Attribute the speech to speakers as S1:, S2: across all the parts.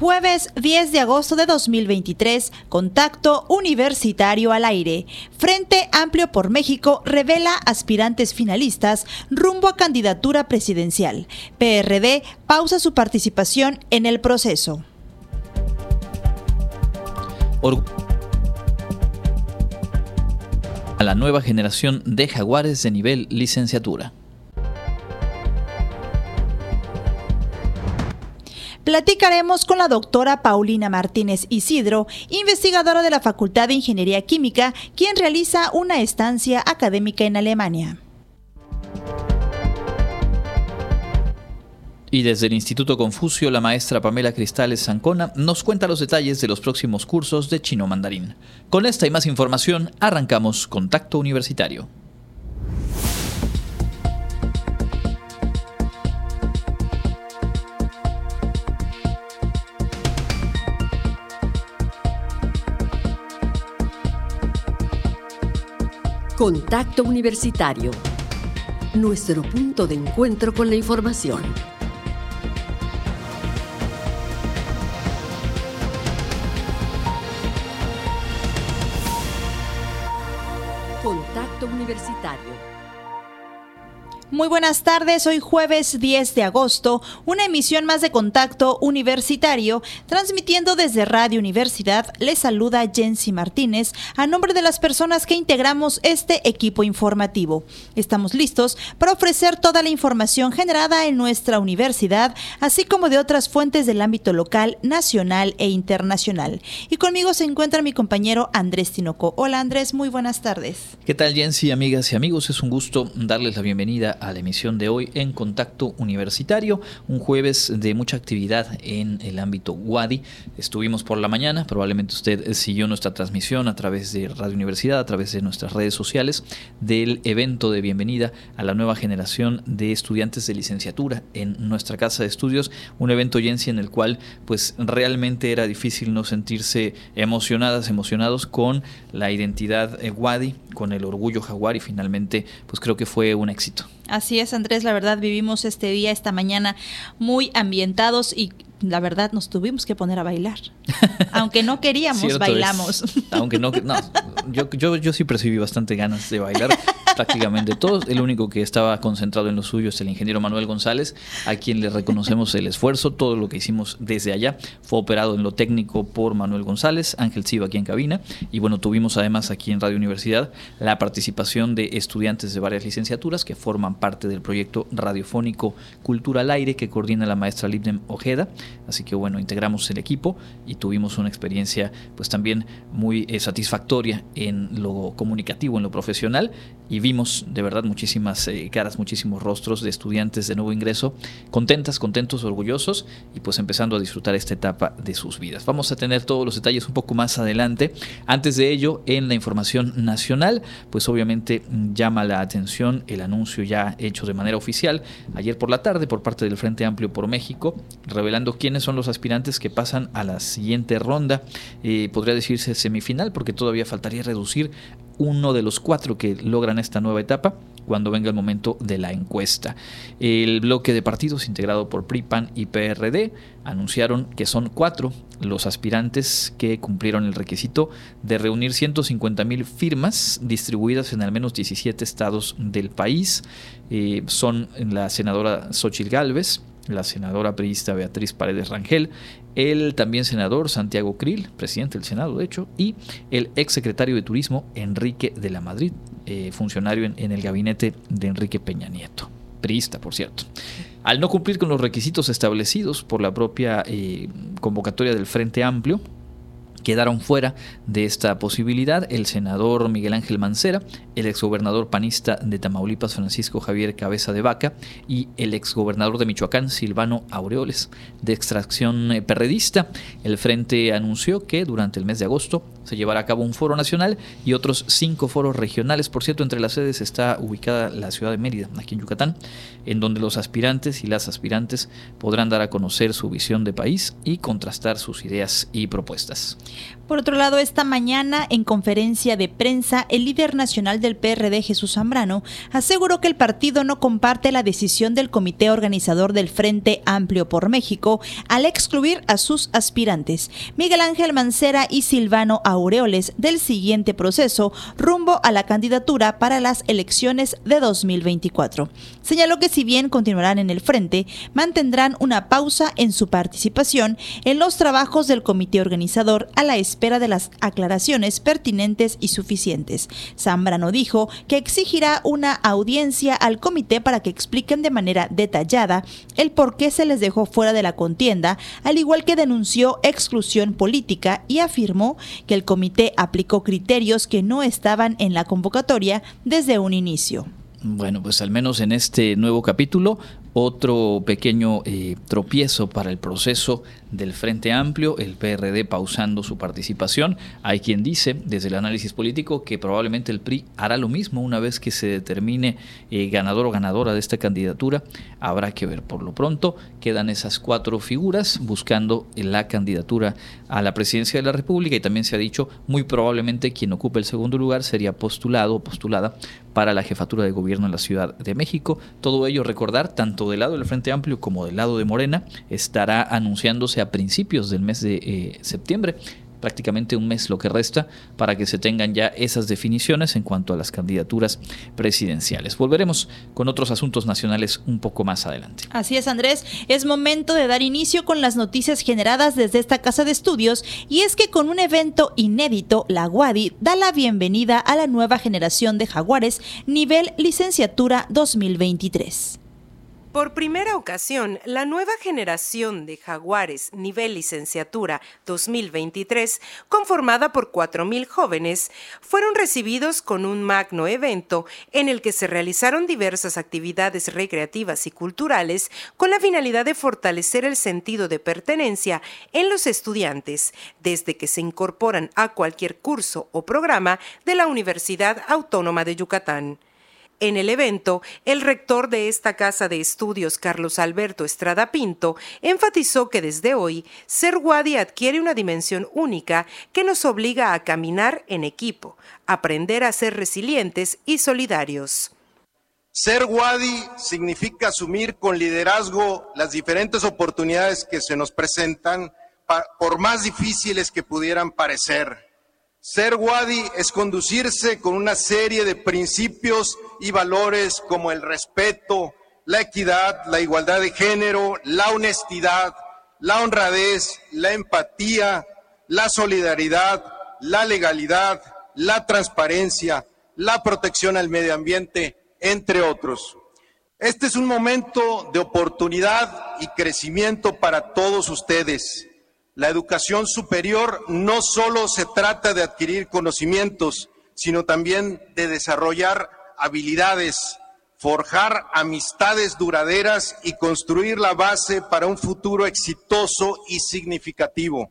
S1: Jueves 10 de agosto de 2023, contacto universitario al aire. Frente Amplio por México revela aspirantes finalistas rumbo a candidatura presidencial. PRD pausa su participación en el proceso.
S2: a la nueva generación de jaguares de nivel licenciatura.
S1: Platicaremos con la doctora Paulina Martínez Isidro, investigadora de la Facultad de Ingeniería Química, quien realiza una estancia académica en Alemania.
S2: Y desde el Instituto Confucio, la maestra Pamela Cristales Zancona nos cuenta los detalles de los próximos cursos de chino mandarín. Con esta y más información, arrancamos Contacto Universitario.
S3: Contacto Universitario. Nuestro punto de encuentro con la información.
S1: Muy buenas tardes, hoy jueves 10 de agosto, una emisión más de Contacto Universitario, transmitiendo desde Radio Universidad, les saluda Jensi Martínez a nombre de las personas que integramos este equipo informativo. Estamos listos para ofrecer toda la información generada en nuestra universidad, así como de otras fuentes del ámbito local, nacional e internacional. Y conmigo se encuentra mi compañero Andrés Tinoco. Hola Andrés, muy buenas tardes.
S2: ¿Qué tal Jensi, amigas y amigos? Es un gusto darles la bienvenida a la emisión de hoy en Contacto Universitario, un jueves de mucha actividad en el ámbito WADI. Estuvimos por la mañana, probablemente usted siguió nuestra transmisión a través de Radio Universidad, a través de nuestras redes sociales, del evento de bienvenida a la nueva generación de estudiantes de licenciatura en nuestra casa de estudios, un evento Jensi en el cual pues realmente era difícil no sentirse emocionadas, emocionados con la identidad eh, WADI, con el orgullo jaguar y finalmente pues creo que fue un éxito.
S1: Así es, Andrés, la verdad vivimos este día, esta mañana muy ambientados y la verdad nos tuvimos que poner a bailar. Aunque no queríamos, bailamos.
S2: Aunque no, no yo, yo, yo sí percibí bastante ganas de bailar prácticamente todos. El único que estaba concentrado en lo suyo es el ingeniero Manuel González, a quien le reconocemos el esfuerzo. Todo lo que hicimos desde allá fue operado en lo técnico por Manuel González, Ángel Silva aquí en cabina. Y bueno, tuvimos además aquí en Radio Universidad la participación de estudiantes de varias licenciaturas que forman parte del proyecto radiofónico Cultura al Aire que coordina la maestra Libnem Ojeda. Así que bueno, integramos el equipo y tuvimos una experiencia pues también muy eh, satisfactoria en lo comunicativo, en lo profesional y vimos de verdad muchísimas eh, caras, muchísimos rostros de estudiantes de nuevo ingreso, contentas, contentos, orgullosos y pues empezando a disfrutar esta etapa de sus vidas. Vamos a tener todos los detalles un poco más adelante. Antes de ello, en la información nacional, pues obviamente llama la atención el anuncio ya hecho de manera oficial ayer por la tarde por parte del Frente Amplio por México, revelando quiénes son los aspirantes que pasan a la siguiente ronda, eh, podría decirse semifinal, porque todavía faltaría reducir uno de los cuatro que logran esta nueva etapa cuando venga el momento de la encuesta. El bloque de partidos integrado por PRIPAN y PRD anunciaron que son cuatro los aspirantes que cumplieron el requisito de reunir 150 mil firmas distribuidas en al menos 17 estados del país. Eh, son la senadora Xochitl Gálvez, la senadora priista Beatriz Paredes Rangel, el también senador Santiago Krill, presidente del Senado de hecho, y el exsecretario de Turismo Enrique de la Madrid, eh, funcionario en, el gabinete de Enrique Peña Nieto, priista por cierto. Al no cumplir con los requisitos establecidos por la propia eh, convocatoria del Frente Amplio, Quedaron fuera de esta posibilidad el senador Miguel Ángel Mancera, el exgobernador panista de Tamaulipas Francisco Javier Cabeza de Vaca y el exgobernador de Michoacán Silvano Aureoles, de extracción eh, perredista. El frente anunció que durante el mes de agosto se llevará a cabo un foro nacional y otros cinco foros regionales. Por cierto, entre las sedes está ubicada la ciudad de Mérida, aquí en Yucatán, en donde los aspirantes y las aspirantes podrán dar a conocer su visión de país y contrastar sus ideas y propuestas.
S1: Por otro lado, esta mañana, en conferencia de prensa, el líder nacional del PRD, Jesús Zambrano, aseguró que el partido no comparte la decisión del comité organizador del Frente Amplio por México al excluir a sus aspirantes, Miguel Ángel Mancera y Silvano Aureoles, del siguiente proceso rumbo a la candidatura para las elecciones de 2024. Señaló que si bien continuarán en el frente, mantendrán una pausa en su participación en los trabajos del comité organizador a la espera de las aclaraciones pertinentes y suficientes. Zambrano dijo que exigirá una audiencia al comité para que expliquen de manera detallada el por qué se les dejó fuera de la contienda, al igual que denunció exclusión política y afirmó que el comité aplicó criterios que no estaban en la convocatoria desde un inicio.
S2: Bueno, pues al menos en este nuevo capítulo otro pequeño eh, tropiezo para el proceso del Frente Amplio, el PRD pausando su participación. Hay quien dice, desde el análisis político, que probablemente el PRI hará lo mismo una vez que se determine eh, ganador o ganadora de esta candidatura. Habrá que ver. Por lo pronto, quedan esas cuatro figuras buscando la candidatura a la presidencia de la República y también se ha dicho, muy probablemente quien ocupe el segundo lugar sería postulado o postulada para la jefatura de gobierno en la Ciudad de México. Todo ello recordar, tanto del lado del Frente Amplio como del lado de Morena, estará anunciándose a principios del mes de eh, septiembre prácticamente un mes lo que resta para que se tengan ya esas definiciones en cuanto a las candidaturas presidenciales. Volveremos con otros asuntos nacionales un poco más adelante.
S1: Así es, Andrés. Es momento de dar inicio con las noticias generadas desde esta casa de estudios y es que con un evento inédito, la Guadi da la bienvenida a la nueva generación de jaguares nivel licenciatura 2023.
S4: Por primera ocasión, la nueva generación de Jaguares nivel licenciatura 2023, conformada por 4.000 jóvenes, fueron recibidos con un magno evento en el que se realizaron diversas actividades recreativas y culturales con la finalidad de fortalecer el sentido de pertenencia en los estudiantes desde que se incorporan a cualquier curso o programa de la Universidad Autónoma de Yucatán. En el evento, el rector de esta casa de estudios, Carlos Alberto Estrada Pinto, enfatizó que desde hoy, ser Wadi adquiere una dimensión única que nos obliga a caminar en equipo, aprender a ser resilientes y solidarios.
S5: Ser Wadi significa asumir con liderazgo las diferentes oportunidades que se nos presentan, por más difíciles que pudieran parecer. Ser Wadi es conducirse con una serie de principios y valores como el respeto, la equidad, la igualdad de género, la honestidad, la honradez, la empatía, la solidaridad, la legalidad, la transparencia, la protección al medio ambiente, entre otros. Este es un momento de oportunidad y crecimiento para todos ustedes la educación superior no solo se trata de adquirir conocimientos, sino también de desarrollar habilidades, forjar amistades duraderas y construir la base para un futuro exitoso y significativo.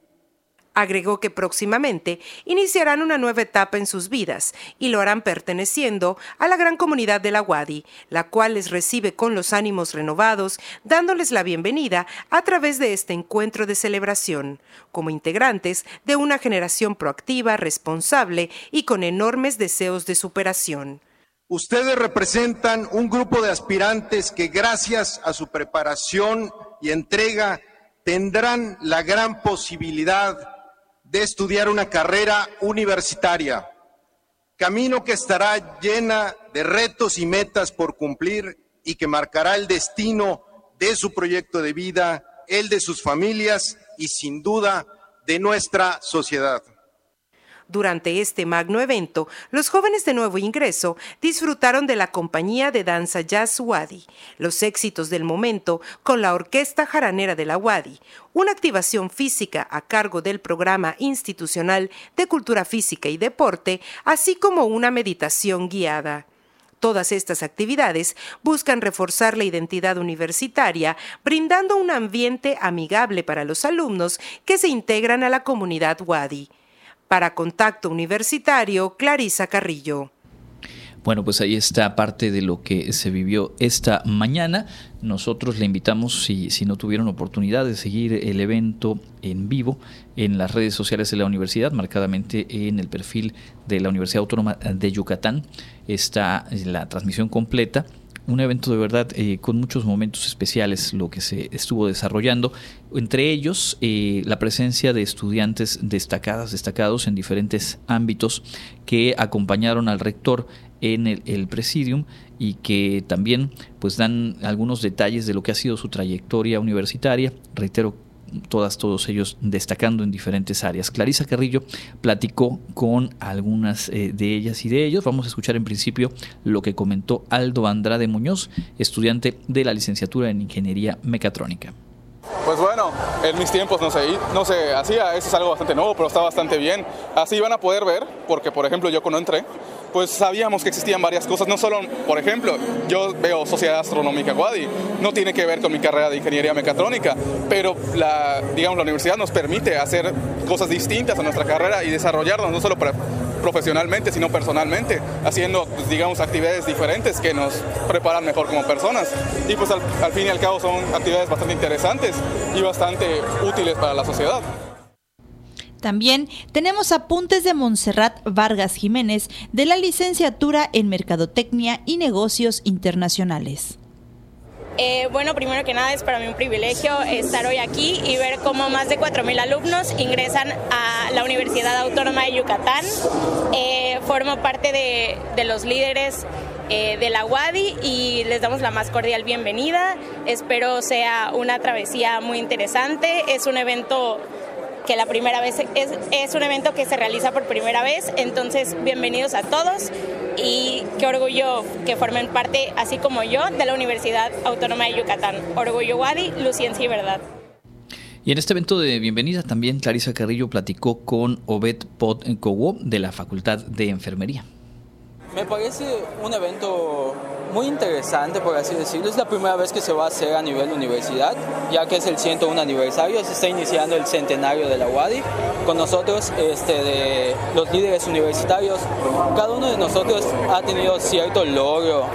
S4: Agregó que próximamente iniciarán una nueva etapa en sus vidas y lo harán perteneciendo a la gran comunidad de la Wadi, la cual les recibe con los ánimos renovados, dándoles la bienvenida a través de este encuentro de celebración, como integrantes de una generación proactiva, responsable y con enormes deseos de superación.
S5: Ustedes representan un grupo de aspirantes que gracias a su preparación y entrega tendrán la gran posibilidad de estudiar una carrera universitaria, camino que estará llena de retos y metas por cumplir y que marcará el destino de su proyecto de vida, el de sus familias y sin duda de nuestra sociedad.
S4: Durante este magno evento, los jóvenes de nuevo ingreso disfrutaron de la compañía de danza Jazz Wadi, los éxitos del momento con la Orquesta Jaranera de la Wadi, una activación física a cargo del Programa Institucional de Cultura Física y Deporte, así como una meditación guiada. Todas estas actividades buscan reforzar la identidad universitaria, brindando un ambiente amigable para los alumnos que se integran a la comunidad Wadi. Para Contacto Universitario, Clarisa Carrillo.
S2: Bueno, pues ahí está parte de lo que se vivió esta mañana. Nosotros le invitamos, si, si no tuvieron oportunidad de seguir el evento en vivo en las redes sociales de la universidad, marcadamente en el perfil de la Universidad Autónoma de Yucatán, está la transmisión completa un evento de verdad eh, con muchos momentos especiales lo que se estuvo desarrollando, entre ellos eh, la presencia de estudiantes destacadas, destacados en diferentes ámbitos que acompañaron al rector en el, el, presidium y que también pues dan algunos detalles de lo que ha sido su trayectoria universitaria. Reitero todas, todos ellos destacando en diferentes áreas. Clarisa Carrillo platicó con algunas eh, de ellas y de ellos. Vamos a escuchar en principio lo que comentó Aldo Andrade Muñoz, estudiante de la licenciatura en Ingeniería Mecatrónica.
S6: Pues bueno, en mis tiempos no se, no se hacía, eso es algo bastante nuevo, pero está bastante bien. Así van a poder ver, porque por ejemplo yo cuando entré, pues sabíamos que existían varias cosas, no solo, por ejemplo, yo veo Sociedad Astronómica Guadi, no tiene que ver con mi carrera de ingeniería mecatrónica, pero la, digamos, la universidad nos permite hacer cosas distintas a nuestra carrera y desarrollarnos no solo para profesionalmente, sino personalmente, haciendo, pues, digamos, actividades diferentes que nos preparan mejor como personas. Y pues al, al fin y al cabo son actividades bastante interesantes y bastante útiles para la sociedad.
S1: También tenemos apuntes de Montserrat Vargas Jiménez de la licenciatura en Mercadotecnia y Negocios Internacionales.
S7: Eh, bueno, primero que nada es para mí un privilegio estar hoy aquí y ver cómo más de 4.000 alumnos ingresan a la Universidad Autónoma de Yucatán. Eh, formo parte de, los líderes eh, de la UADI y les damos la más cordial bienvenida. Espero sea una travesía muy interesante. Es un evento que la primera vez es, un evento que se realiza por primera vez, entonces bienvenidos a todos y qué orgullo que formen parte, así como yo, de la Universidad Autónoma de Yucatán. Orgullo Wadi, Luciencia y Verdad.
S2: Y en este evento de bienvenida también Clarisa Carrillo platicó con Obed Pot Cowo de la Facultad de Enfermería.
S8: Me parece un evento muy interesante, por así decirlo. Es la primera vez que se va a hacer a nivel universidad, ya que es el 101 aniversario, se está iniciando el centenario de la UADI. Con nosotros, este, los líderes universitarios, cada uno de nosotros ha tenido cierto logro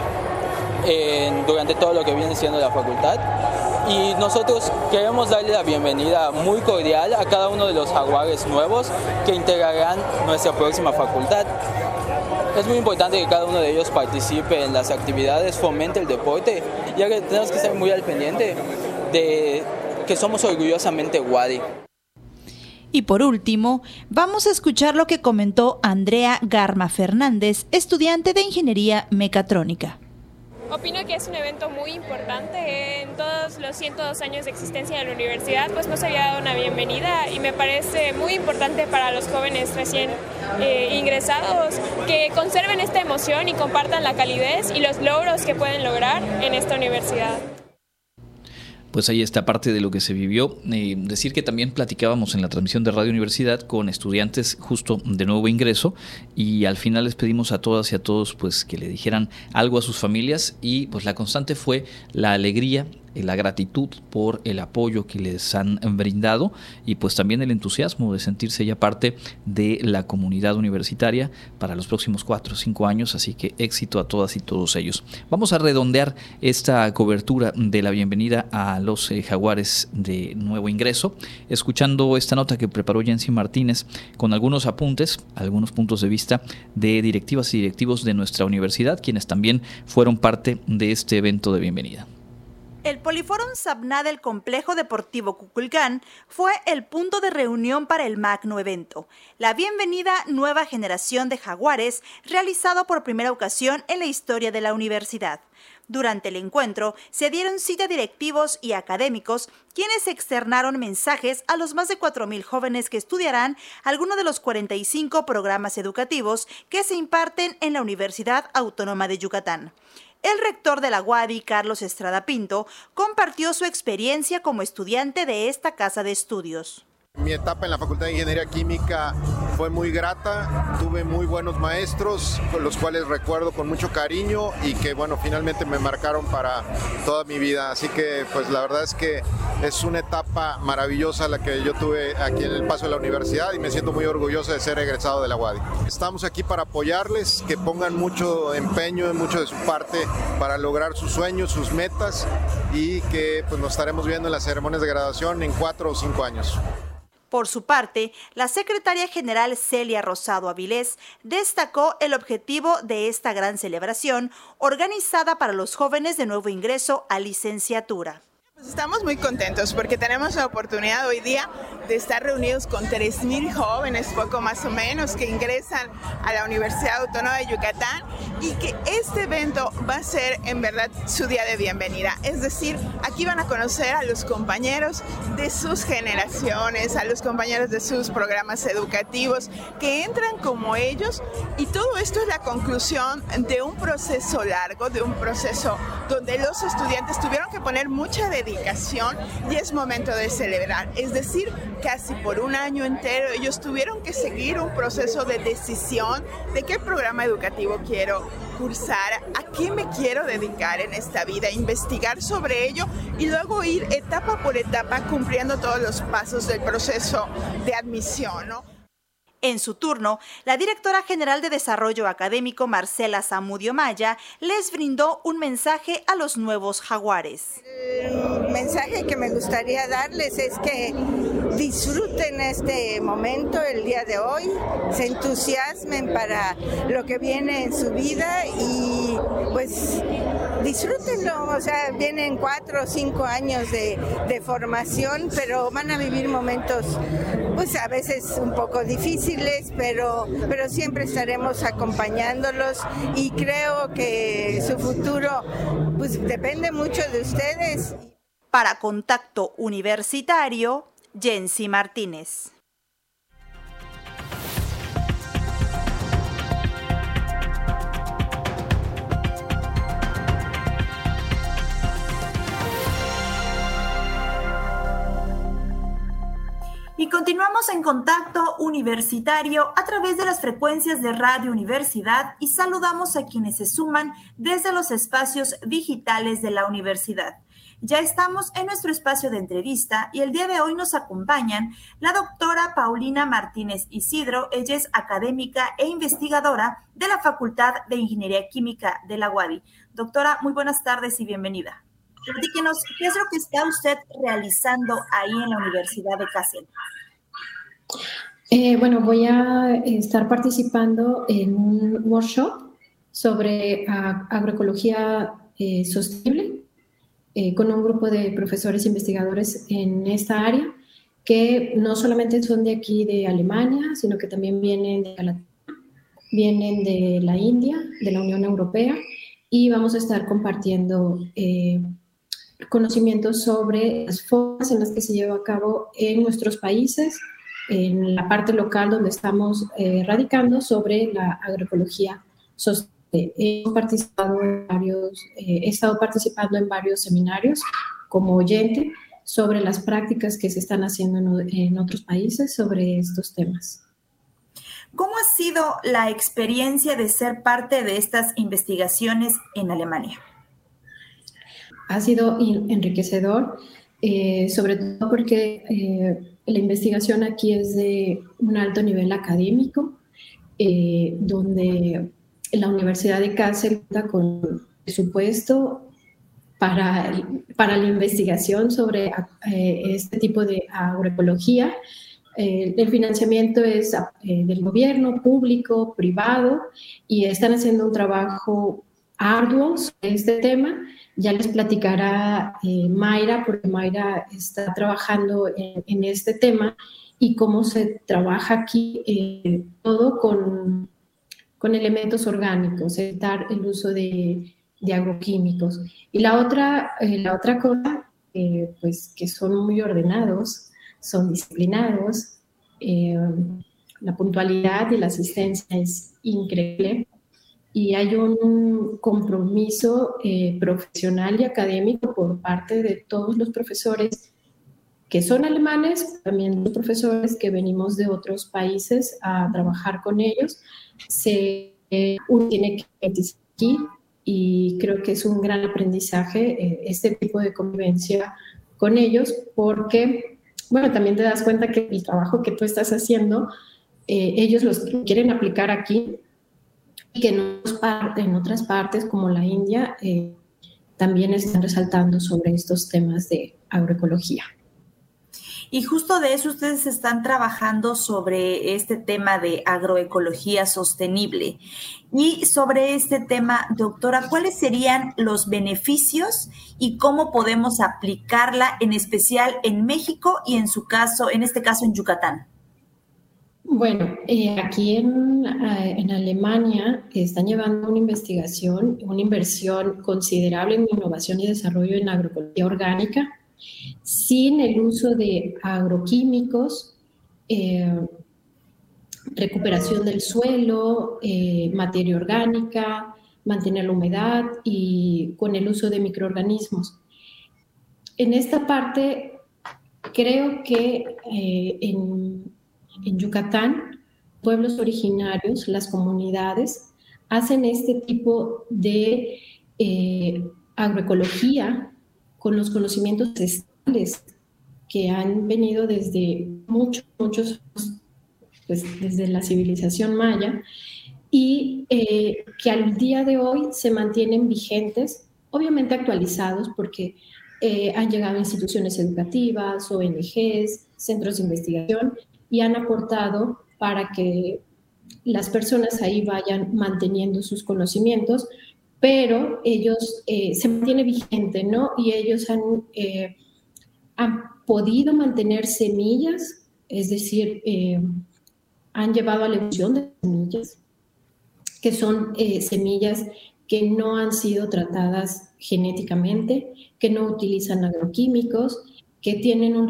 S8: en, durante todo lo que viene siendo la facultad. Y nosotros queremos darle la bienvenida muy cordial a cada uno de los jaguares nuevos que integrarán nuestra próxima facultad. Es muy importante que cada uno de ellos participe en las actividades, fomente el deporte, ya que tenemos que estar muy al pendiente de que somos orgullosamente Wadi.
S1: Y por último, vamos a escuchar lo que comentó Andrea Garma Fernández, estudiante de Ingeniería Mecatrónica.
S9: Opino que es un evento muy importante. En todos los 102 años de existencia de la universidad, pues nos había dado una bienvenida y me parece muy importante para los jóvenes recién eh, ingresados que conserven esta emoción y compartan la calidez y los logros que pueden lograr en esta universidad
S2: pues ahí está parte de lo que se vivió. Eh, decir que también platicábamos en la transmisión de Radio Universidad con estudiantes justo de nuevo ingreso y al final les pedimos a todas y a todos pues que le dijeran algo a sus familias y pues la constante fue la alegría la gratitud por el apoyo que les han brindado y pues también el entusiasmo de sentirse ya parte de la comunidad universitaria para los próximos cuatro o cinco años, así que éxito a todas y todos ellos. Vamos a redondear esta cobertura de la bienvenida a los eh, jaguares de nuevo ingreso, escuchando esta nota que preparó Jensi Martínez con algunos apuntes, algunos puntos de vista de directivas y directivos de nuestra universidad, quienes también fueron parte de este evento de bienvenida.
S1: El Poliforum Sabná del Complejo Deportivo Cuculcán fue el punto de reunión para el magno evento, la bienvenida nueva generación de jaguares, realizado por primera ocasión en la historia de la universidad. Durante el encuentro se dieron cita directivos y académicos, quienes externaron mensajes a los más de 4.000 jóvenes que estudiarán alguno de los 45 programas educativos que se imparten en la Universidad Autónoma de Yucatán. El rector de la UADI, Carlos Estrada Pinto, compartió su experiencia como estudiante de esta casa de estudios.
S5: Mi etapa en la Facultad de Ingeniería Química fue muy grata, tuve muy buenos maestros, con los cuales recuerdo con mucho cariño y que bueno, finalmente me marcaron para toda mi vida. Así que pues la verdad es que es una etapa maravillosa la que yo tuve aquí en el paso de la universidad y me siento muy orgulloso de ser egresado de la UADI. Estamos aquí para apoyarles, que pongan mucho empeño, mucho de su parte para lograr sus sueños, sus metas y que pues nos estaremos viendo en las ceremonias de graduación en cuatro o cinco años.
S1: Por su parte, la secretaria general Celia Rosado Avilés destacó el objetivo de esta gran celebración organizada para los jóvenes de nuevo ingreso a licenciatura.
S10: Pues estamos muy contentos porque tenemos la oportunidad hoy día de estar reunidos con 3.000 jóvenes, poco más o menos, que ingresan a la Universidad Autónoma de Yucatán y que este evento va a ser en verdad su día de bienvenida. Es decir, aquí van a conocer a los compañeros de sus generaciones, a los compañeros de sus programas educativos que entran como ellos y todo esto es la conclusión de un proceso largo, de un proceso donde los estudiantes tuvieron que poner mucha dedicación y es momento de celebrar. Es decir, casi por un año entero ellos tuvieron que seguir un proceso de decisión de qué programa educativo quiero cursar, a qué me quiero dedicar en esta vida, investigar sobre ello y luego ir etapa por etapa cumpliendo todos los pasos del proceso de admisión. ¿no?
S1: En su turno, la directora general de Desarrollo Académico, Marcela Zamudio Maya, les brindó un mensaje a los nuevos jaguares.
S11: El mensaje que me gustaría darles es que disfruten este momento, el día de hoy, se entusiasmen para lo que viene en su vida y pues disfrútenlo. O sea, vienen cuatro o cinco años de, de formación, pero van a vivir momentos pues a veces un poco difíciles pero, pero siempre estaremos acompañándolos y creo que su futuro pues, depende mucho de ustedes.
S1: Para Contacto Universitario, Jensi Martínez. Continuamos en contacto universitario a través de las frecuencias de Radio Universidad y saludamos a quienes se suman desde los espacios digitales de la universidad. Ya estamos en nuestro espacio de entrevista y el día de hoy nos acompañan la doctora Paulina Martínez Isidro. Ella es académica e investigadora de la Facultad de Ingeniería Química de la UADI. Doctora, muy buenas tardes y bienvenida. Platíquenos, ¿qué es lo que está usted realizando ahí en la Universidad de Kassel?
S12: Eh, bueno, voy a estar participando en un workshop sobre agroecología eh, sostenible eh, con un grupo de profesores e investigadores en esta área que no solamente son de aquí de Alemania, sino que también vienen de vienen de la India, de la Unión Europea, y vamos a estar compartiendo conocimientos sobre las formas en las que se lleva a cabo en nuestros países, en la parte local donde estamos eh, radicando sobre la agroecología sostenible. He, participado en varios, eh, he estado participando en varios seminarios como oyente sobre las prácticas que se están haciendo en, en otros países sobre estos temas.
S1: ¿Cómo ha sido la experiencia de ser parte de estas investigaciones en Alemania?
S12: ha sido enriquecedor, eh, sobre todo porque eh, la investigación aquí es de un alto nivel académico, eh, donde la Universidad de Kassel cuenta con presupuesto para, para la investigación sobre este tipo de agroecología. el financiamiento es del gobierno, público, privado, y están haciendo un trabajo arduo sobre este tema ya les platicará eh, Mayra, porque Mayra está trabajando en, este tema y cómo se trabaja aquí eh, todo con, con, elementos orgánicos, evitar el uso de, de agroquímicos. Y la otra, eh, la otra cosa, pues que son muy ordenados, son disciplinados, la puntualidad y la asistencia es increíble y hay un compromiso eh, profesional y académico por parte de todos los profesores que son alemanes, también profesores que venimos de otros países a trabajar con ellos. Se, uno tiene que aquí y creo que es un gran aprendizaje eh, este tipo de convivencia con ellos porque, bueno, también te das cuenta que el trabajo que tú estás haciendo, eh, ellos los quieren aplicar aquí y que en, otras partes como la India eh, también están resaltando sobre estos temas de agroecología.
S1: Y justo de eso ustedes están trabajando sobre este tema de agroecología sostenible. Y sobre este tema, doctora, ¿cuáles serían los beneficios y cómo podemos aplicarla en especial en México y en su caso, en este caso en Yucatán?
S12: Bueno, eh, aquí en, eh, en, Alemania están llevando una investigación, una inversión considerable en innovación y desarrollo en agroecología orgánica sin el uso de agroquímicos, eh, recuperación del suelo, eh, materia orgánica, mantener la humedad y con el uso de microorganismos. En esta parte, creo que en, en Yucatán, pueblos originarios, las comunidades, hacen este tipo de agroecología con los conocimientos ancestrales que han venido desde muchos, muchos, pues desde la civilización maya y eh, que al día de hoy se mantienen vigentes, obviamente actualizados porque eh, han llegado instituciones educativas, ONGs, centros de investigación y han aportado para que las personas ahí vayan manteniendo sus conocimientos, pero ellos eh, se mantiene vigente, ¿no? Y ellos han, eh, han podido mantener semillas, es decir, eh, han llevado a la evolución de semillas, que son semillas que no han sido tratadas genéticamente, que no utilizan agroquímicos, que tienen un,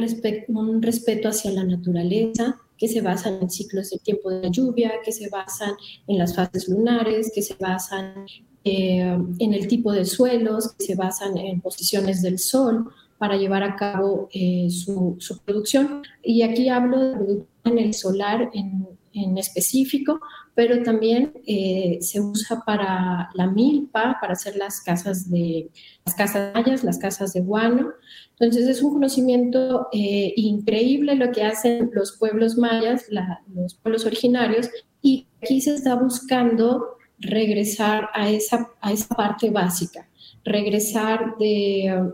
S12: respeto hacia la naturaleza, que se basan en ciclos de tiempo de lluvia, que se basan en las fases lunares, que se basan eh, en el tipo de suelos, que se basan en posiciones del sol para llevar a cabo eh, su, producción. Y aquí hablo de producción en el solar en, en específico, pero también eh, se usa para la milpa, para hacer las casas de las casas mayas, las casas de guano. Entonces es un conocimiento increíble lo que hacen los pueblos mayas, los pueblos originarios, y aquí se está buscando regresar a esa, a esa parte básica, regresar de,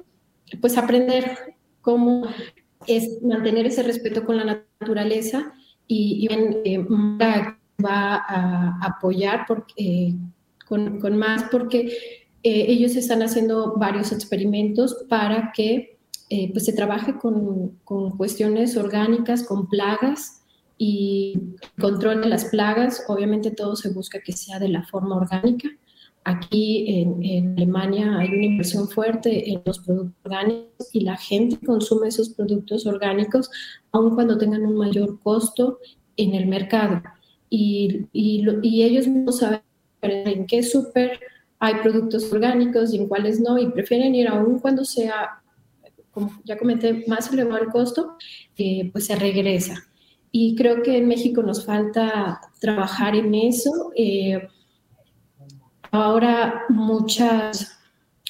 S12: pues aprender cómo es mantener ese respeto con la naturaleza y, y eh, va a apoyar porque, con, con, más porque eh, ellos están haciendo varios experimentos para que eh, pues se trabaje con, con cuestiones orgánicas, con plagas, y control de las plagas. Obviamente todo se busca que sea de la forma orgánica. Aquí en, Alemania hay una inversión fuerte en los productos orgánicos y la gente consume esos productos orgánicos aun cuando tengan un mayor costo en el mercado. Y, y, ellos no saben en qué súper hay productos orgánicos y en cuáles no, y prefieren ir aún cuando sea, como ya comenté, más elevado el costo, eh, pues se regresa y creo que en México nos falta trabajar en eso. Eh, ahora muchas,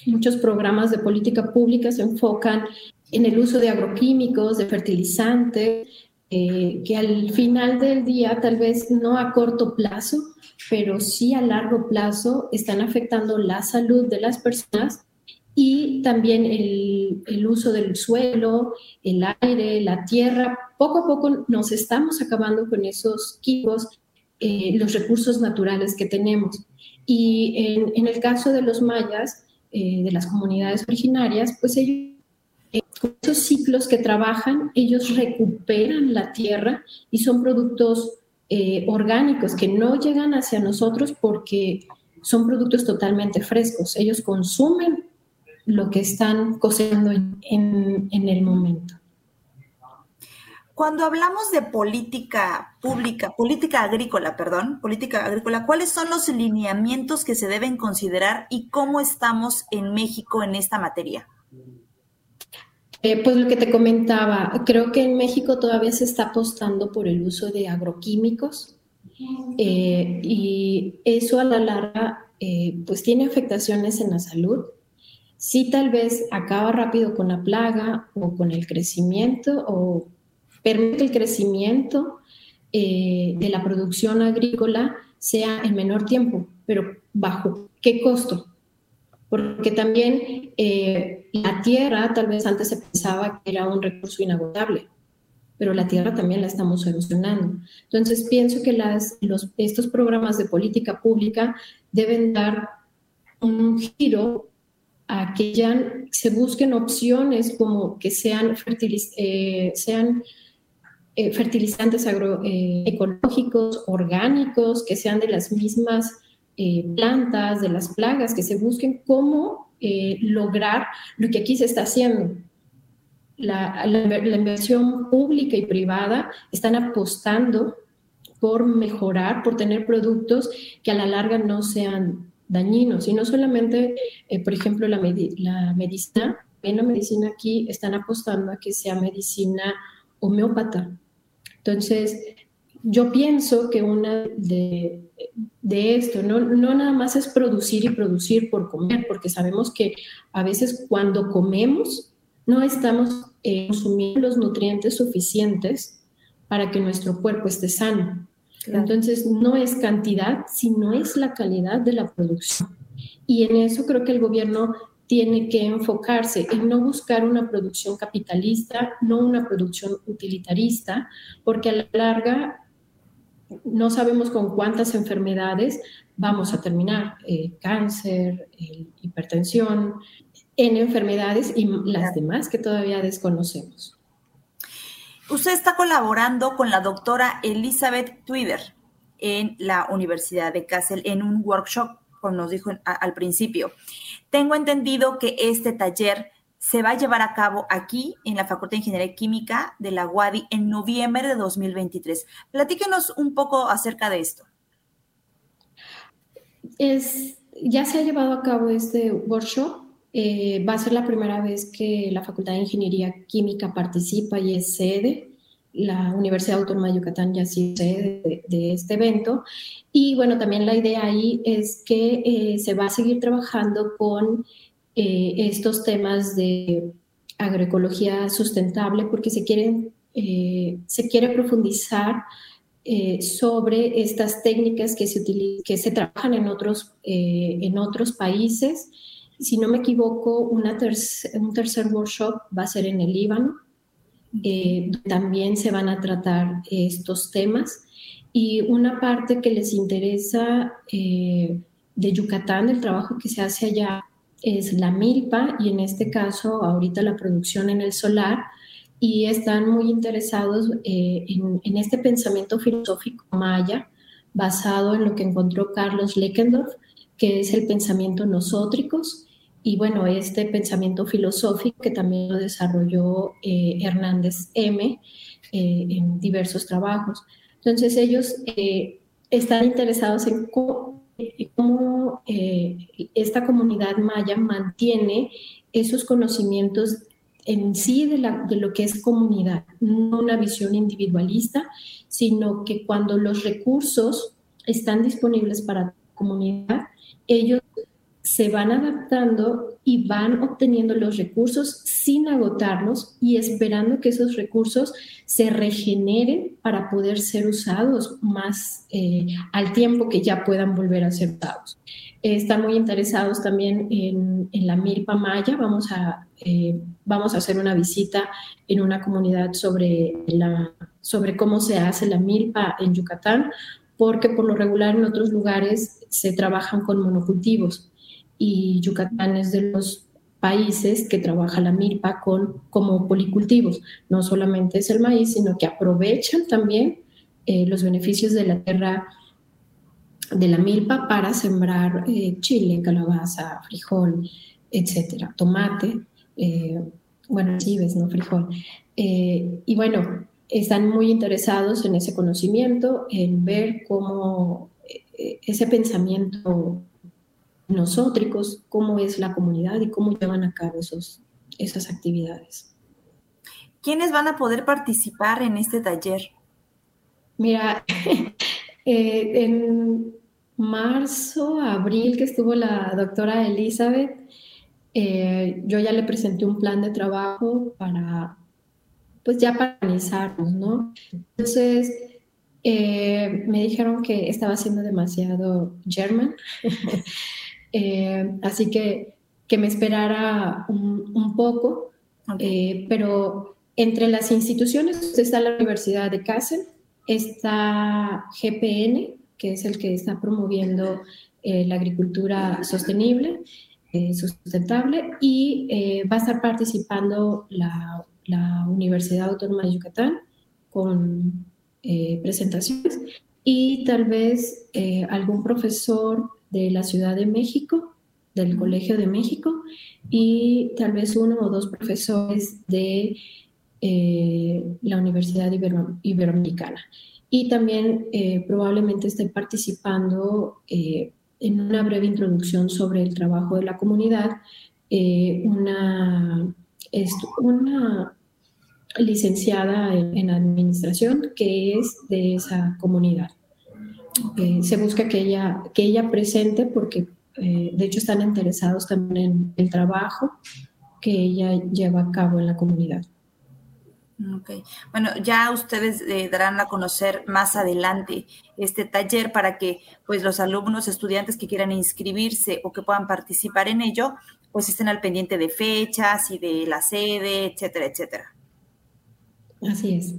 S12: muchos programas de política pública se enfocan en el uso de agroquímicos, de fertilizantes, eh, que al final del día, tal vez no a corto plazo, pero sí a largo plazo, están afectando la salud de las personas y también el, el, uso del suelo, el aire, la tierra. Poco a poco nos estamos acabando con esos químicos, eh, los recursos naturales que tenemos. Y en, en el caso de los mayas, eh, de las comunidades originarias, pues ellos, eh, con esos ciclos que trabajan, ellos recuperan la tierra y son productos orgánicos que no llegan hacia nosotros porque son productos totalmente frescos. Ellos consumen lo que están cosechando en, el momento.
S1: Cuando hablamos de política pública, política agrícola, perdón, política agrícola, ¿cuáles son los lineamientos que se deben considerar y cómo estamos en México en esta materia?
S12: Eh, pues lo que te comentaba, creo que en México todavía se está apostando por el uso de agroquímicos eh, y eso a la larga eh, pues tiene afectaciones en la salud. Sí tal vez acaba rápido con la plaga o con el crecimiento o permite el crecimiento de la producción agrícola sea en menor tiempo, pero bajo qué costo porque también eh, la tierra, tal vez antes se pensaba que era un recurso inagotable, pero la tierra también la estamos erosionando. Entonces, pienso que los, estos programas de política pública deben dar un giro a que ya se busquen opciones como que sean, eh, sean eh, fertilizantes agroecológicos, orgánicos, que sean de las mismas eh, plantas, de las plagas, que se busquen cómo eh, lograr lo que aquí se está haciendo. La, inversión pública y privada están apostando por mejorar, por tener productos que a la larga no sean dañinos. Y no solamente, eh, por ejemplo, la, la medicina, en la medicina aquí están apostando a que sea medicina homeópata. Entonces, yo pienso que una de, de esto, no, no, nada más es producir y producir por comer, porque sabemos que a veces cuando comemos no estamos eh, consumiendo los nutrientes suficientes para que nuestro cuerpo esté sano. Entonces, no es cantidad, sino es la calidad de la producción. Y en eso creo que el gobierno tiene que enfocarse en no buscar una producción capitalista, no una producción utilitarista, porque a la larga no sabemos con cuántas enfermedades vamos a terminar, eh, cáncer, hipertensión, en enfermedades y las demás que todavía desconocemos.
S1: Usted está colaborando con la doctora Elizabeth Twitter en la Universidad de Kassel en un workshop, como nos dijo al principio. Tengo entendido que este taller se va a llevar a cabo aquí en la Facultad de Ingeniería Química de la UADI en noviembre de 2023. Platíquenos un poco acerca de esto.
S12: Es, ya se ha llevado a cabo este workshop. Eh, va a ser la primera vez que la Facultad de Ingeniería Química participa y es sede. La Universidad Autónoma de Yucatán ya sí sede de, de este evento. Y bueno, también la idea ahí es que eh, se va a seguir trabajando con eh, estos temas de agroecología sustentable porque se, quieren, eh, se quiere profundizar eh, sobre estas técnicas que se, que se trabajan en otros, en otros países. Si no me equivoco, una un tercer workshop va a ser en el Líbano. también se van a tratar estos temas. Y una parte que les interesa de Yucatán, el trabajo que se hace allá es la milpa y en este caso ahorita la producción en el solar y están muy interesados eh, en, este pensamiento filosófico maya basado en lo que encontró Carlos Leckendorf, que es el pensamiento nosótricos. Y bueno, este pensamiento filosófico que también lo desarrolló eh, Hernández M eh, en diversos trabajos. Entonces ellos están interesados en cómo eh, esta comunidad maya mantiene esos conocimientos en sí de, de, lo que es comunidad, no una visión individualista, sino que cuando los recursos están disponibles para la comunidad, ellos se van adaptando y van obteniendo los recursos sin agotarlos y esperando que esos recursos se regeneren para poder ser usados más eh, al tiempo que ya puedan volver a ser usados. están muy interesados también en, la milpa maya. Vamos a, eh, vamos a hacer una visita en una comunidad sobre, la, sobre cómo se hace la milpa en Yucatán, porque por lo regular en otros lugares se trabajan con monocultivos y Yucatán es de los países que trabaja la milpa con, como policultivos. No solamente es el maíz, sino que aprovechan también eh, los beneficios de la tierra de la milpa para sembrar eh, chile, calabaza, frijol, etcétera, tomate, eh, bueno, chives, no frijol. y bueno, están muy interesados en ese conocimiento, en ver cómo ese pensamiento nosotros, cómo es la comunidad y cómo llevan a cabo esos, esas actividades.
S1: ¿quiénes van a poder participar en este taller?
S12: Mira, eh, en marzo, abril, que estuvo la doctora Elizabeth, eh, yo ya le presenté un plan de trabajo para, pues ya para organizarnos, ¿no? Entonces, eh, me dijeron que estaba haciendo demasiado German, así que que me esperara un, poco, pero entre las instituciones está la Universidad de Kassel, está GPN, que es el que está promoviendo eh, la agricultura sostenible, eh, sustentable, y eh, va a estar participando la, Universidad Autónoma de Yucatán con presentaciones y tal vez algún profesor de la Ciudad de México, del Colegio de México, y tal vez uno o dos profesores de la Universidad Iberoamericana y también eh, probablemente esté participando eh, en una breve introducción sobre el trabajo de la comunidad, eh, una, una licenciada en, administración que es de esa comunidad. Se busca que ella, que ella presente porque de hecho están interesados también en el trabajo que ella lleva a cabo en la comunidad.
S1: Ok. Bueno, ya ustedes eh, darán a conocer más adelante este taller para que pues los alumnos, estudiantes que quieran inscribirse o que puedan participar en ello, pues estén al pendiente de fechas y de la sede, etcétera, etcétera.
S12: Así es.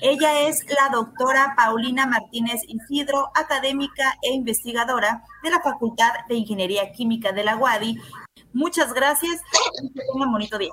S1: Ella es la doctora Paulina Martínez Isidro, académica e investigadora de la Facultad de Ingeniería Química de la UADI. Muchas gracias y que tengan bonito día.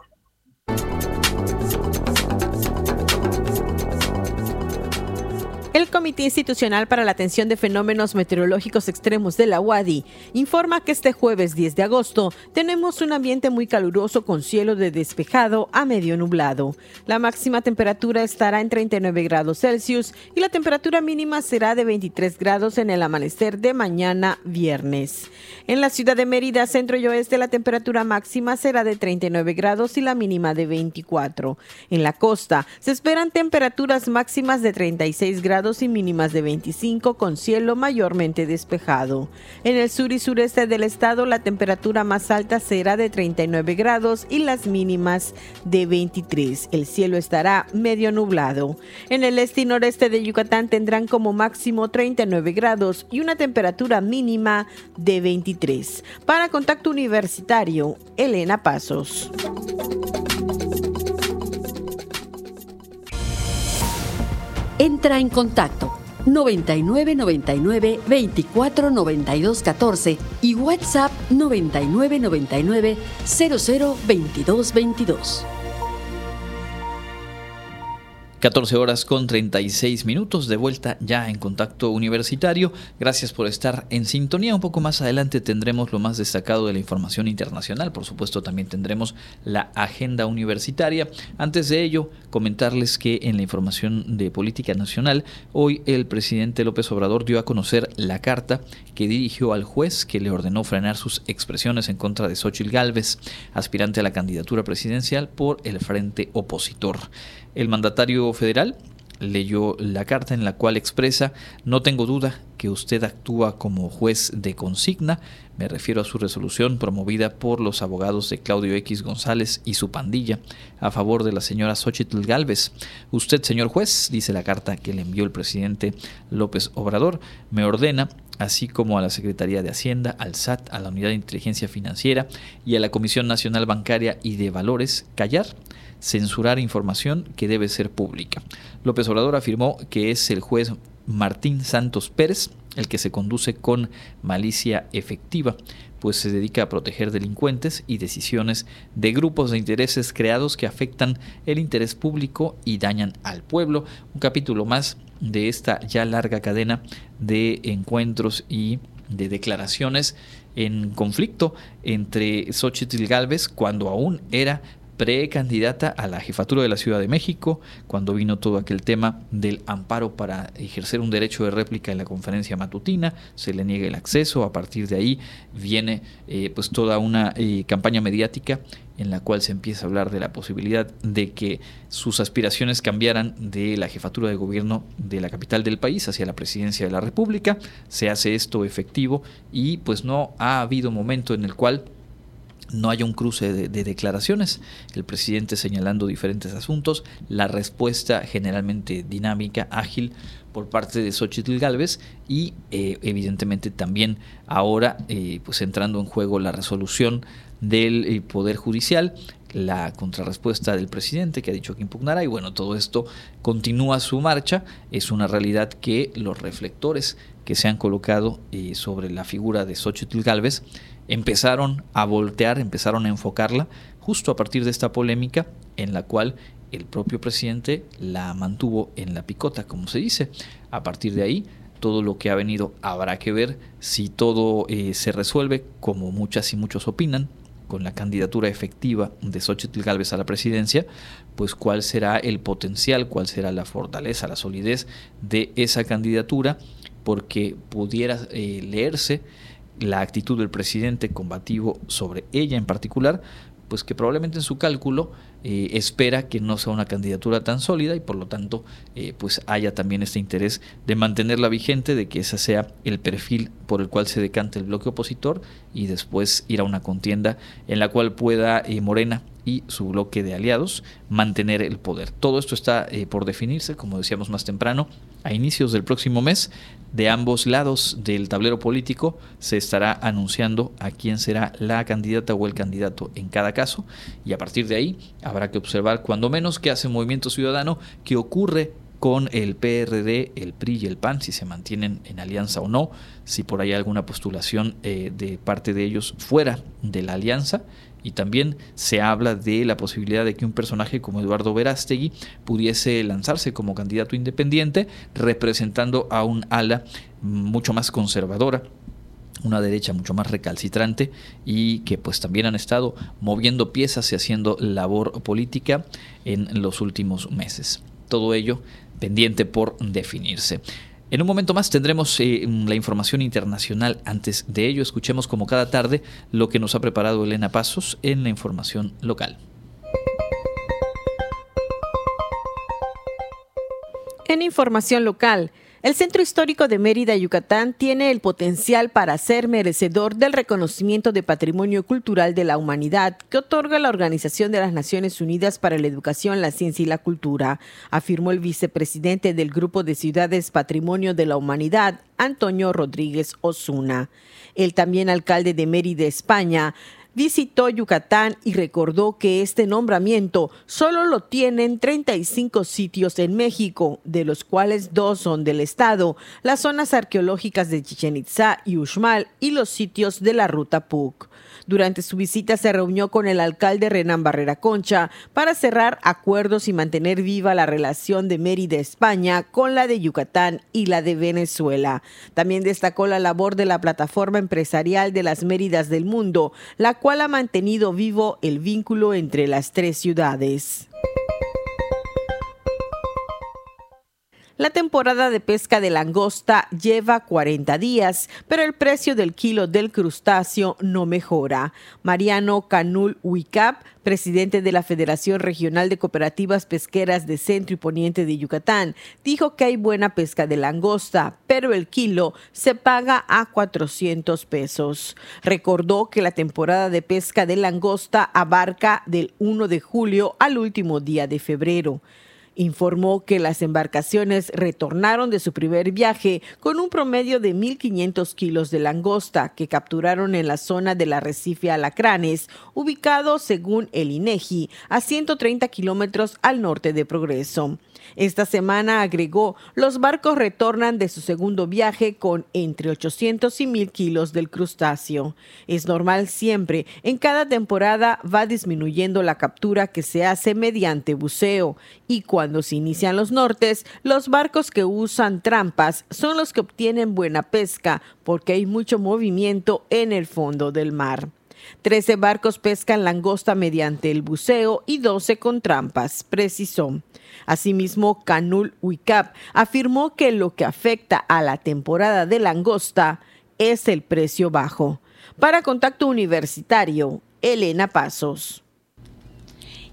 S13: El Comité Institucional para la Atención de Fenómenos Meteorológicos Extremos de la UADI informa que este jueves 10 de agosto tenemos un ambiente muy caluroso con cielo de despejado a medio nublado. La máxima temperatura estará en 39 grados Celsius y la temperatura mínima será de 23 grados en el amanecer de mañana viernes. En la ciudad de Mérida, centro y oeste, la temperatura máxima será de 39 grados y la mínima de 24. En la costa se esperan temperaturas máximas de 36 y mínimas de 25 con cielo mayormente despejado. En el sur y sureste del estado la temperatura más alta será de 39 grados y las mínimas de 23. El cielo estará medio nublado. En el este y noreste de Yucatán tendrán como máximo 39 grados y una temperatura mínima de 23. Para Contacto Universitario, Elena Pasos.
S3: Entra en contacto 99 99 24 92 14 y WhatsApp 99 99 00 22 22.
S2: 14 horas con 36 minutos, de vuelta ya en contacto universitario. Gracias por estar en sintonía. Un poco más adelante tendremos lo más destacado de la información internacional. Por supuesto, también tendremos la agenda universitaria. Antes de ello, comentarles que en la información de política nacional, hoy el presidente López Obrador dio a conocer la carta que dirigió al juez que le ordenó frenar sus expresiones en contra de Xochitl Gálvez, aspirante a la candidatura presidencial por el frente opositor. El mandatario federal leyó la carta en la cual expresa, no tengo duda que usted actúa como juez de consigna, me refiero a su resolución promovida por los abogados de Claudio X González y su pandilla a favor de la señora Xochitl Galvez. Usted, señor juez, dice la carta que le envió el presidente López Obrador, me ordena así como a la Secretaría de Hacienda, al SAT, a la Unidad de Inteligencia Financiera y a la Comisión Nacional Bancaria y de Valores, callar censurar información que debe ser pública. López Obrador afirmó que es el juez Martín Santos Pérez el que se conduce con malicia efectiva, pues se dedica a proteger delincuentes y decisiones de grupos de intereses creados que afectan el interés público y dañan al pueblo. Un capítulo más de esta ya larga cadena de encuentros y de declaraciones en conflicto entre Xochitl Galvez cuando aún era precandidata a la jefatura de la Ciudad de México, cuando vino todo aquel tema del amparo para ejercer un derecho de réplica en la conferencia matutina, se le niega el acceso, a partir de ahí viene eh, pues toda una eh, campaña mediática en la cual se empieza a hablar de la posibilidad de que sus aspiraciones cambiaran de la jefatura de gobierno de la capital del país hacia la presidencia de la República. Se hace esto efectivo y pues no ha habido momento en el cual no haya un cruce de, declaraciones, el presidente señalando diferentes asuntos, la respuesta generalmente dinámica, ágil por parte de Xochitl Galvez y eh, evidentemente también ahora eh, pues entrando en juego la resolución del eh, Poder Judicial, la contrarrespuesta del presidente que ha dicho que impugnará y bueno, todo esto continúa su marcha, es una realidad que los reflectores que se han colocado sobre la figura de Xochitl Galvez empezaron a voltear, empezaron a enfocarla justo a partir de esta polémica en la cual el propio presidente la mantuvo en la picota, como se dice. A partir de ahí, todo lo que ha venido habrá que ver si todo eh, se resuelve, como muchas y muchos opinan, con la candidatura efectiva de Xochitl Gálvez a la presidencia, pues cuál será el potencial, cuál será la fortaleza, la solidez de esa candidatura, porque pudiera eh, leerse la actitud del presidente combativo sobre ella en particular, pues que probablemente en su cálculo eh, espera que no sea una candidatura tan sólida y por lo tanto eh, pues haya también este interés de mantenerla vigente, de que ese sea el perfil por el cual se decante el bloque opositor y después ir a una contienda en la cual pueda eh, Morena y su bloque de aliados mantener el poder. Todo esto está por definirse, como decíamos más temprano, a inicios del próximo mes de ambos lados del tablero político se estará anunciando a quién será la candidata o el candidato en cada caso y a partir de ahí habrá que observar cuando menos qué hace Movimiento Ciudadano, qué ocurre con el PRD, el PRI y el PAN, si se mantienen en alianza o no, si por ahí hay alguna postulación eh, de parte de ellos fuera de la alianza y también se habla de la posibilidad de que un personaje como Eduardo Verástegui pudiese lanzarse como candidato independiente representando a un ala mucho más conservadora una derecha mucho más recalcitrante y que pues también han estado moviendo piezas y haciendo labor política en los últimos meses. Todo ello pendiente por definirse. En un momento más tendremos eh, la información internacional. Antes de ello, escuchemos como cada tarde lo que nos ha preparado Elena Pasos en la información local.
S13: En información local, el Centro Histórico de Mérida, Yucatán, tiene el potencial para ser merecedor del reconocimiento de Patrimonio Cultural de la Humanidad que otorga la Organización de las Naciones Unidas para la Educación, la Ciencia y la Cultura, afirmó el vicepresidente del Grupo de Ciudades Patrimonio de la Humanidad, Antonio Rodríguez Osuna. El también alcalde de Mérida, España, visitó Yucatán y recordó que este nombramiento solo lo tienen 35 sitios en México, de los cuales dos son del estado, las zonas arqueológicas de Chichen Itza y Uxmal y los sitios de la ruta PUC. Durante su visita se reunió con el alcalde Renan Barrera Concha para cerrar acuerdos y mantener viva la relación de Mérida, España, con la de Yucatán y la de Venezuela. También destacó la labor de la plataforma empresarial de las Méridas del mundo, la cual ha mantenido vivo el vínculo entre las tres ciudades. La temporada de pesca de langosta lleva 40 días, pero el precio del kilo del crustáceo no mejora. Mariano Canul Huicap, presidente de la Federación Regional de Cooperativas Pesqueras de Centro y Poniente de Yucatán, dijo que hay buena pesca de langosta, pero el kilo se paga a 400 pesos. Recordó que la temporada de pesca de langosta abarca del 1 de julio al último día de febrero informó que las embarcaciones retornaron de su primer viaje con un promedio de 1.500 kilos de langosta que capturaron en la zona del arrecife Alacranes, ubicado según el INEGI a 130 kilómetros al norte de Progreso. Esta semana agregó, los barcos retornan de su segundo viaje con entre 800 y 1000 kilos del crustáceo. Es normal siempre, en cada temporada va disminuyendo la captura que se hace mediante buceo y cuando se inician los nortes, los barcos que usan trampas son los que obtienen buena pesca porque hay mucho movimiento en el fondo del mar. Trece barcos pescan langosta mediante el buceo y 12 con trampas, precisó. Asimismo, Canul Huicap afirmó que lo que afecta a la temporada de langosta es el precio bajo. Para Contacto Universitario, Elena Pasos.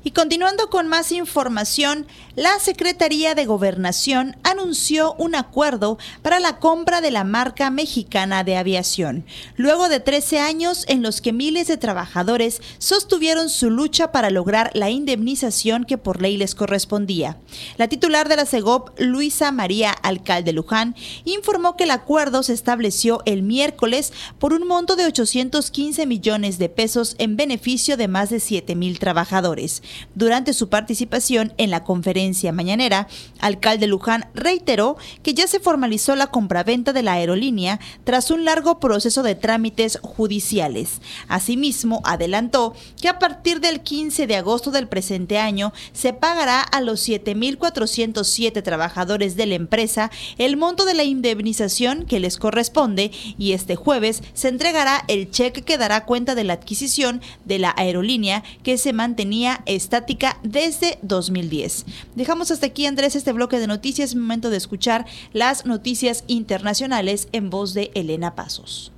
S1: Y continuando con más información, la Secretaría de Gobernación anunció un acuerdo para la compra de la marca mexicana de aviación, luego de 13 años en los que miles de trabajadores sostuvieron su lucha para lograr la indemnización que por ley les correspondía. La titular de la CEGOP, Luisa María Alcalde Luján, informó que el acuerdo se estableció el miércoles por un monto de 815 millones de pesos en beneficio de más de 7 mil trabajadores. Durante su participación en la conferencia mañanera, alcalde Luján reiteró que ya se formalizó la compraventa de la aerolínea tras un largo proceso de trámites judiciales. Asimismo, adelantó que a partir del 15 de agosto del presente año se pagará a los 7.407 trabajadores de la empresa el monto de la indemnización que les corresponde y este jueves se entregará el cheque que dará cuenta de la adquisición de la aerolínea que se mantenía estática desde 2010. Dejamos hasta aquí, Andrés, este bloque de noticias. Momento de escuchar las noticias internacionales en voz de Elena Pasos.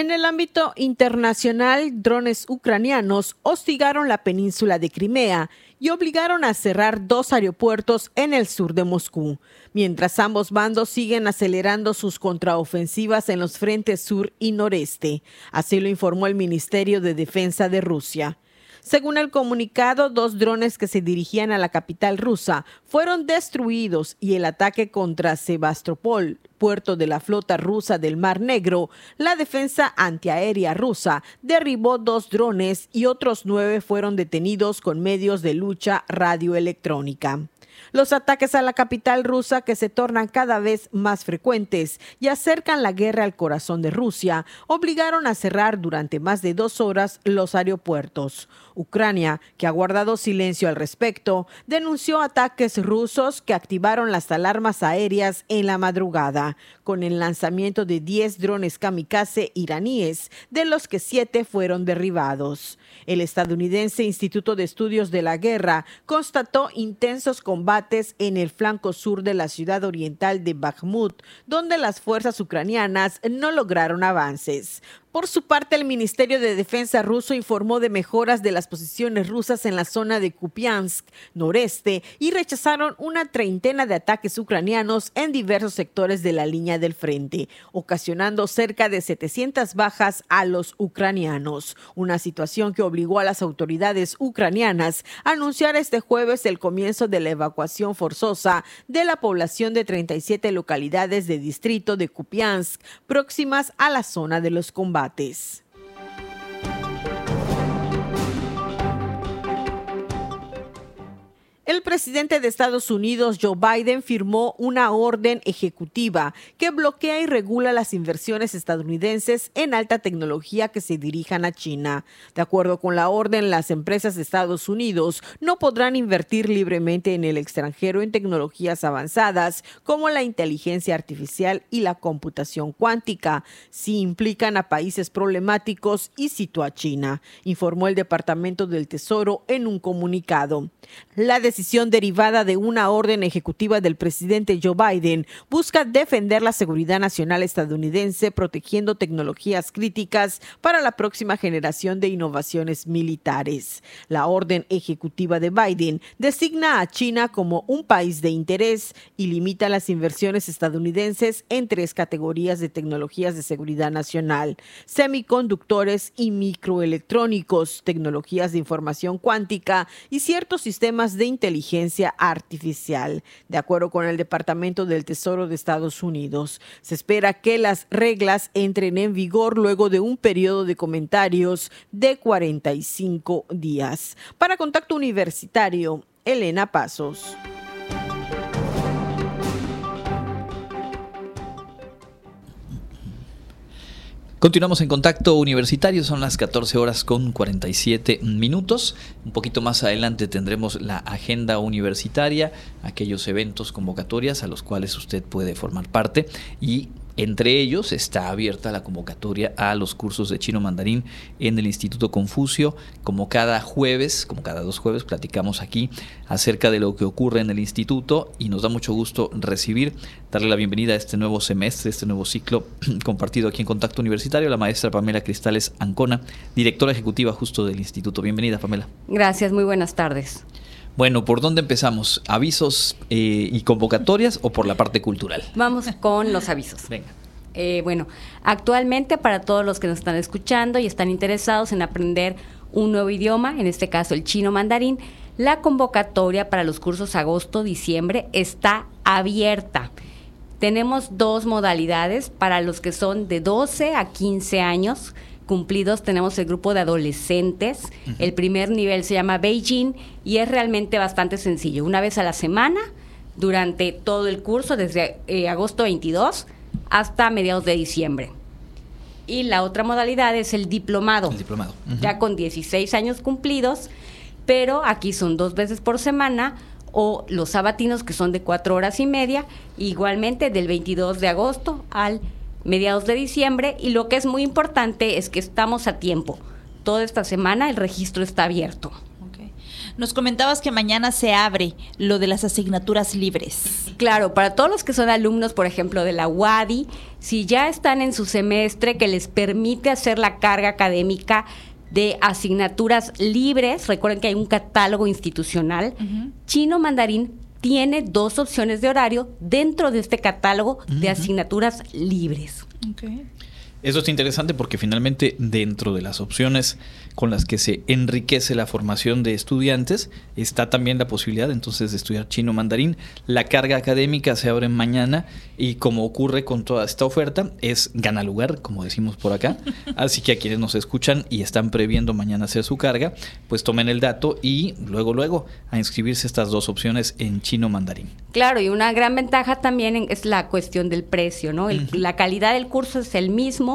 S13: En el ámbito internacional, drones ucranianos hostigaron la península de Crimea y obligaron a cerrar dos aeropuertos en el sur de Moscú, mientras ambos bandos siguen acelerando sus contraofensivas en los frentes sur y noreste. Así lo informó el Ministerio de Defensa de Rusia. Según el comunicado, dos drones que se dirigían a la capital rusa fueron destruidos y el ataque contra Sebastopol, puerto de la flota rusa del Mar Negro, la defensa antiaérea rusa derribó dos drones y otros nueve fueron detenidos con medios de lucha radioelectrónica. Los ataques a la capital rusa que se tornan cada vez más frecuentes y acercan la guerra al corazón de Rusia obligaron a cerrar durante más de dos horas los aeropuertos. Ucrania, que ha guardado silencio al respecto, denunció ataques rusos que activaron las alarmas aéreas en la madrugada, con el lanzamiento de 10 drones kamikaze iraníes, de los que 7 fueron derribados. El estadounidense Instituto de Estudios de la Guerra constató intensos combates en el flanco sur de la ciudad oriental de Bakhmut, donde las fuerzas ucranianas no lograron avances. Por su parte, el Ministerio de Defensa ruso informó de mejoras de las posiciones rusas en la zona de Kupiansk, noreste, y rechazaron una treintena de ataques ucranianos en diversos sectores de la línea del frente, ocasionando cerca de 700 bajas a los ucranianos, una situación que obligó a las autoridades ucranianas a anunciar este jueves el comienzo de la evacuación forzosa de la población de 37 localidades de distrito de Kupiansk, próximas a la zona de los combates. बातें El presidente de Estados Unidos, Joe Biden, firmó una orden ejecutiva que bloquea y regula las inversiones estadounidenses en alta tecnología que se dirijan a China. De acuerdo con la orden, las empresas de Estados Unidos no podrán invertir libremente en el extranjero en tecnologías avanzadas como la inteligencia artificial y la computación cuántica, si implican a países problemáticos y citó a China, informó el Departamento del Tesoro en un comunicado. La decisión derivada de una orden ejecutiva del presidente Joe Biden busca defender la seguridad nacional estadounidense protegiendo tecnologías críticas para la próxima generación de innovaciones militares. La orden ejecutiva de Biden designa a China como un país de interés y limita las inversiones estadounidenses en tres categorías de tecnologías de seguridad nacional, semiconductores y microelectrónicos, tecnologías de información cuántica y ciertos sistemas de inteligencia inteligencia artificial. De acuerdo con el Departamento del Tesoro de Estados Unidos, se espera que las reglas entren en vigor luego de un periodo de comentarios de 45 días. Para Contacto Universitario, Elena Pasos.
S2: Continuamos en contacto universitario, son las 14 horas con 47 minutos. Un poquito más adelante tendremos la agenda universitaria, aquellos eventos, convocatorias a los cuales usted puede formar parte y entre ellos está abierta la convocatoria a los cursos de chino mandarín en el Instituto Confucio. Como cada jueves, como cada dos jueves, platicamos aquí acerca de lo que ocurre en el instituto y nos da mucho gusto recibir, darle la bienvenida a este nuevo semestre, este nuevo ciclo compartido aquí en Contacto Universitario, la maestra Pamela Cristales Ancona, directora ejecutiva justo del instituto. Bienvenida, Pamela.
S14: Gracias, muy buenas tardes.
S2: Bueno, ¿por dónde empezamos? ¿Avisos eh, y convocatorias o por la parte cultural?
S14: Vamos con los avisos.
S2: Venga.
S14: Eh, bueno, actualmente para todos los que nos están escuchando y están interesados en aprender un nuevo idioma, en este caso el chino mandarín, la convocatoria para los cursos agosto-diciembre está abierta. Tenemos dos modalidades para los que son de 12 a 15 años cumplidos tenemos el grupo de adolescentes. El primer nivel se llama Beijing y es realmente bastante sencillo. Una vez a la semana, durante todo el curso, desde eh, agosto 22 hasta mediados de diciembre. Y la otra modalidad es el diplomado.
S2: El diplomado.
S14: Ya con 16 años cumplidos, pero aquí son dos veces por semana o los sabatinos que son de cuatro horas y media, igualmente del 22 de agosto al mediados de diciembre y lo que es muy importante es que estamos a tiempo. Toda esta semana el registro está abierto.
S1: Nos comentabas que mañana se abre lo de las asignaturas libres.
S14: Claro, para todos los que son alumnos, por ejemplo, de la UADI, si ya están en su semestre que les permite hacer la carga académica de asignaturas libres, recuerden que hay un catálogo institucional, chino mandarín tiene dos opciones de horario dentro de este catálogo de asignaturas libres.
S2: Eso es interesante porque finalmente dentro de las opciones con las que se enriquece la formación de estudiantes está también la posibilidad entonces de estudiar chino mandarín. La carga académica se abre mañana y como ocurre con toda esta oferta es gana lugar, como decimos por acá. Así que a quienes nos escuchan y están previendo mañana hacer su carga, pues tomen el dato y luego luego a inscribirse estas dos opciones en chino mandarín.
S14: Claro, y una gran ventaja también es la cuestión del precio, ¿no? La calidad del curso es el mismo,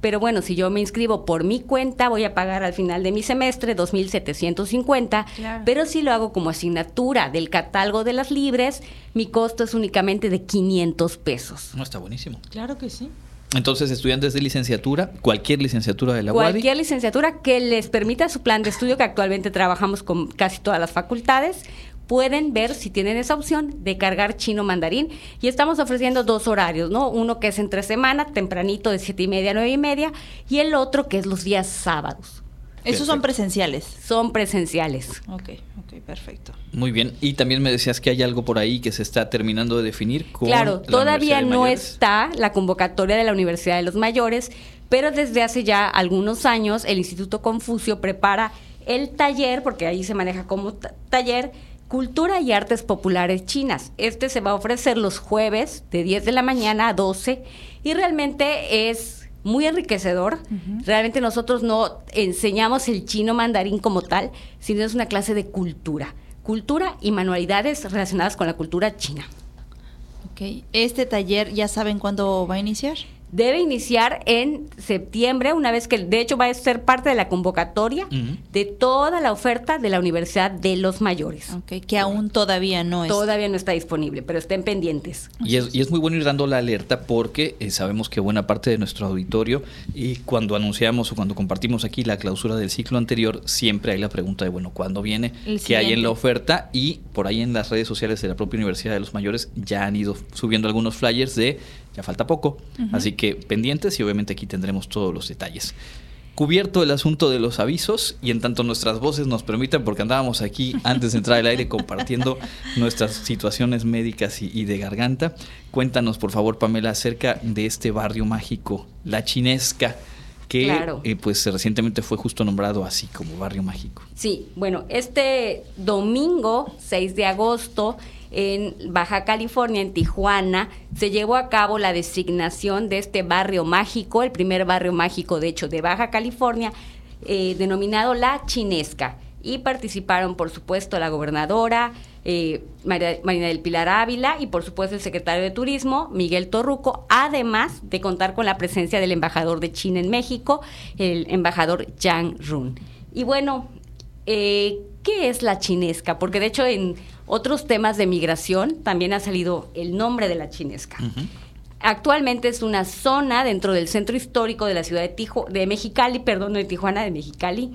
S14: pero bueno, si yo me inscribo por mi cuenta, voy a pagar al final de mi semestre 2.750, pero si lo hago como asignatura del catálogo de las libres, mi costo es únicamente de 500 pesos.
S2: No, está buenísimo.
S1: Claro que sí.
S2: Entonces, estudiantes de licenciatura, cualquier licenciatura de la
S14: UADI. Cualquier licenciatura que les permita su plan de estudio, que actualmente trabajamos con casi todas las facultades, pueden ver si tienen esa opción de cargar chino mandarín. Y estamos ofreciendo dos horarios, ¿no? Uno que es entre semana, tempranito de siete y media a nueve y media, y el otro que es los días sábados.
S1: ¿Esos son presenciales?
S14: Son presenciales.
S1: Ok, ok, perfecto.
S2: Muy bien. Y también me decías que hay algo por ahí que se está terminando de definir. Con
S14: claro, todavía no está la convocatoria de la Universidad de los Mayores, pero desde hace ya algunos años el Instituto Confucio prepara el taller, porque ahí se maneja como taller, Cultura y Artes Populares Chinas. Este se va a ofrecer los jueves de 10 de la mañana a 12 y realmente es muy enriquecedor. Realmente nosotros no enseñamos el chino mandarín como tal, sino es una clase de cultura. Cultura y manualidades relacionadas con la cultura china.
S1: Ok, ¿este taller ya saben cuándo va a iniciar?
S14: Debe iniciar en septiembre, una vez que de hecho va a ser parte de la convocatoria de toda la oferta de la Universidad de los Mayores.
S1: que aún todavía no es.
S14: Todavía no está disponible, pero estén pendientes.
S2: Y es, y es muy bueno ir dando la alerta porque eh, sabemos que buena parte de nuestro auditorio, y cuando anunciamos o cuando compartimos aquí la clausura del ciclo anterior, siempre hay la pregunta de, bueno, ¿cuándo viene? ¿Qué hay en la oferta? Y por ahí en las redes sociales de la propia Universidad de los Mayores ya han ido subiendo algunos flyers de ya falta poco, así que pendientes y obviamente aquí tendremos todos los detalles. Cubierto el asunto de los avisos y en tanto nuestras voces nos permitan, porque andábamos aquí antes de entrar al aire compartiendo nuestras situaciones médicas y, de garganta, cuéntanos por favor Pamela acerca de este barrio mágico, La Chinesca que eh, pues recientemente fue justo nombrado así como barrio mágico.
S14: Sí, bueno, este domingo 6 de agosto en Baja California, en Tijuana, se llevó a cabo la designación de este barrio mágico, el primer barrio mágico, de hecho, de Baja California, eh, denominado La Chinesca. Y participaron, por supuesto, la gobernadora, eh, Marina del Pilar Ávila y por supuesto el secretario de Turismo, Miguel Torruco, además de contar con la presencia del embajador de China en México, el embajador Yang Run. Y bueno, eh, ¿qué es la chinesca? Porque de hecho en otros temas de migración también ha salido el nombre de la chinesca. Actualmente es una zona dentro del centro histórico de la ciudad de, Tijo, de Mexicali, perdón, de Tijuana, de Mexicali,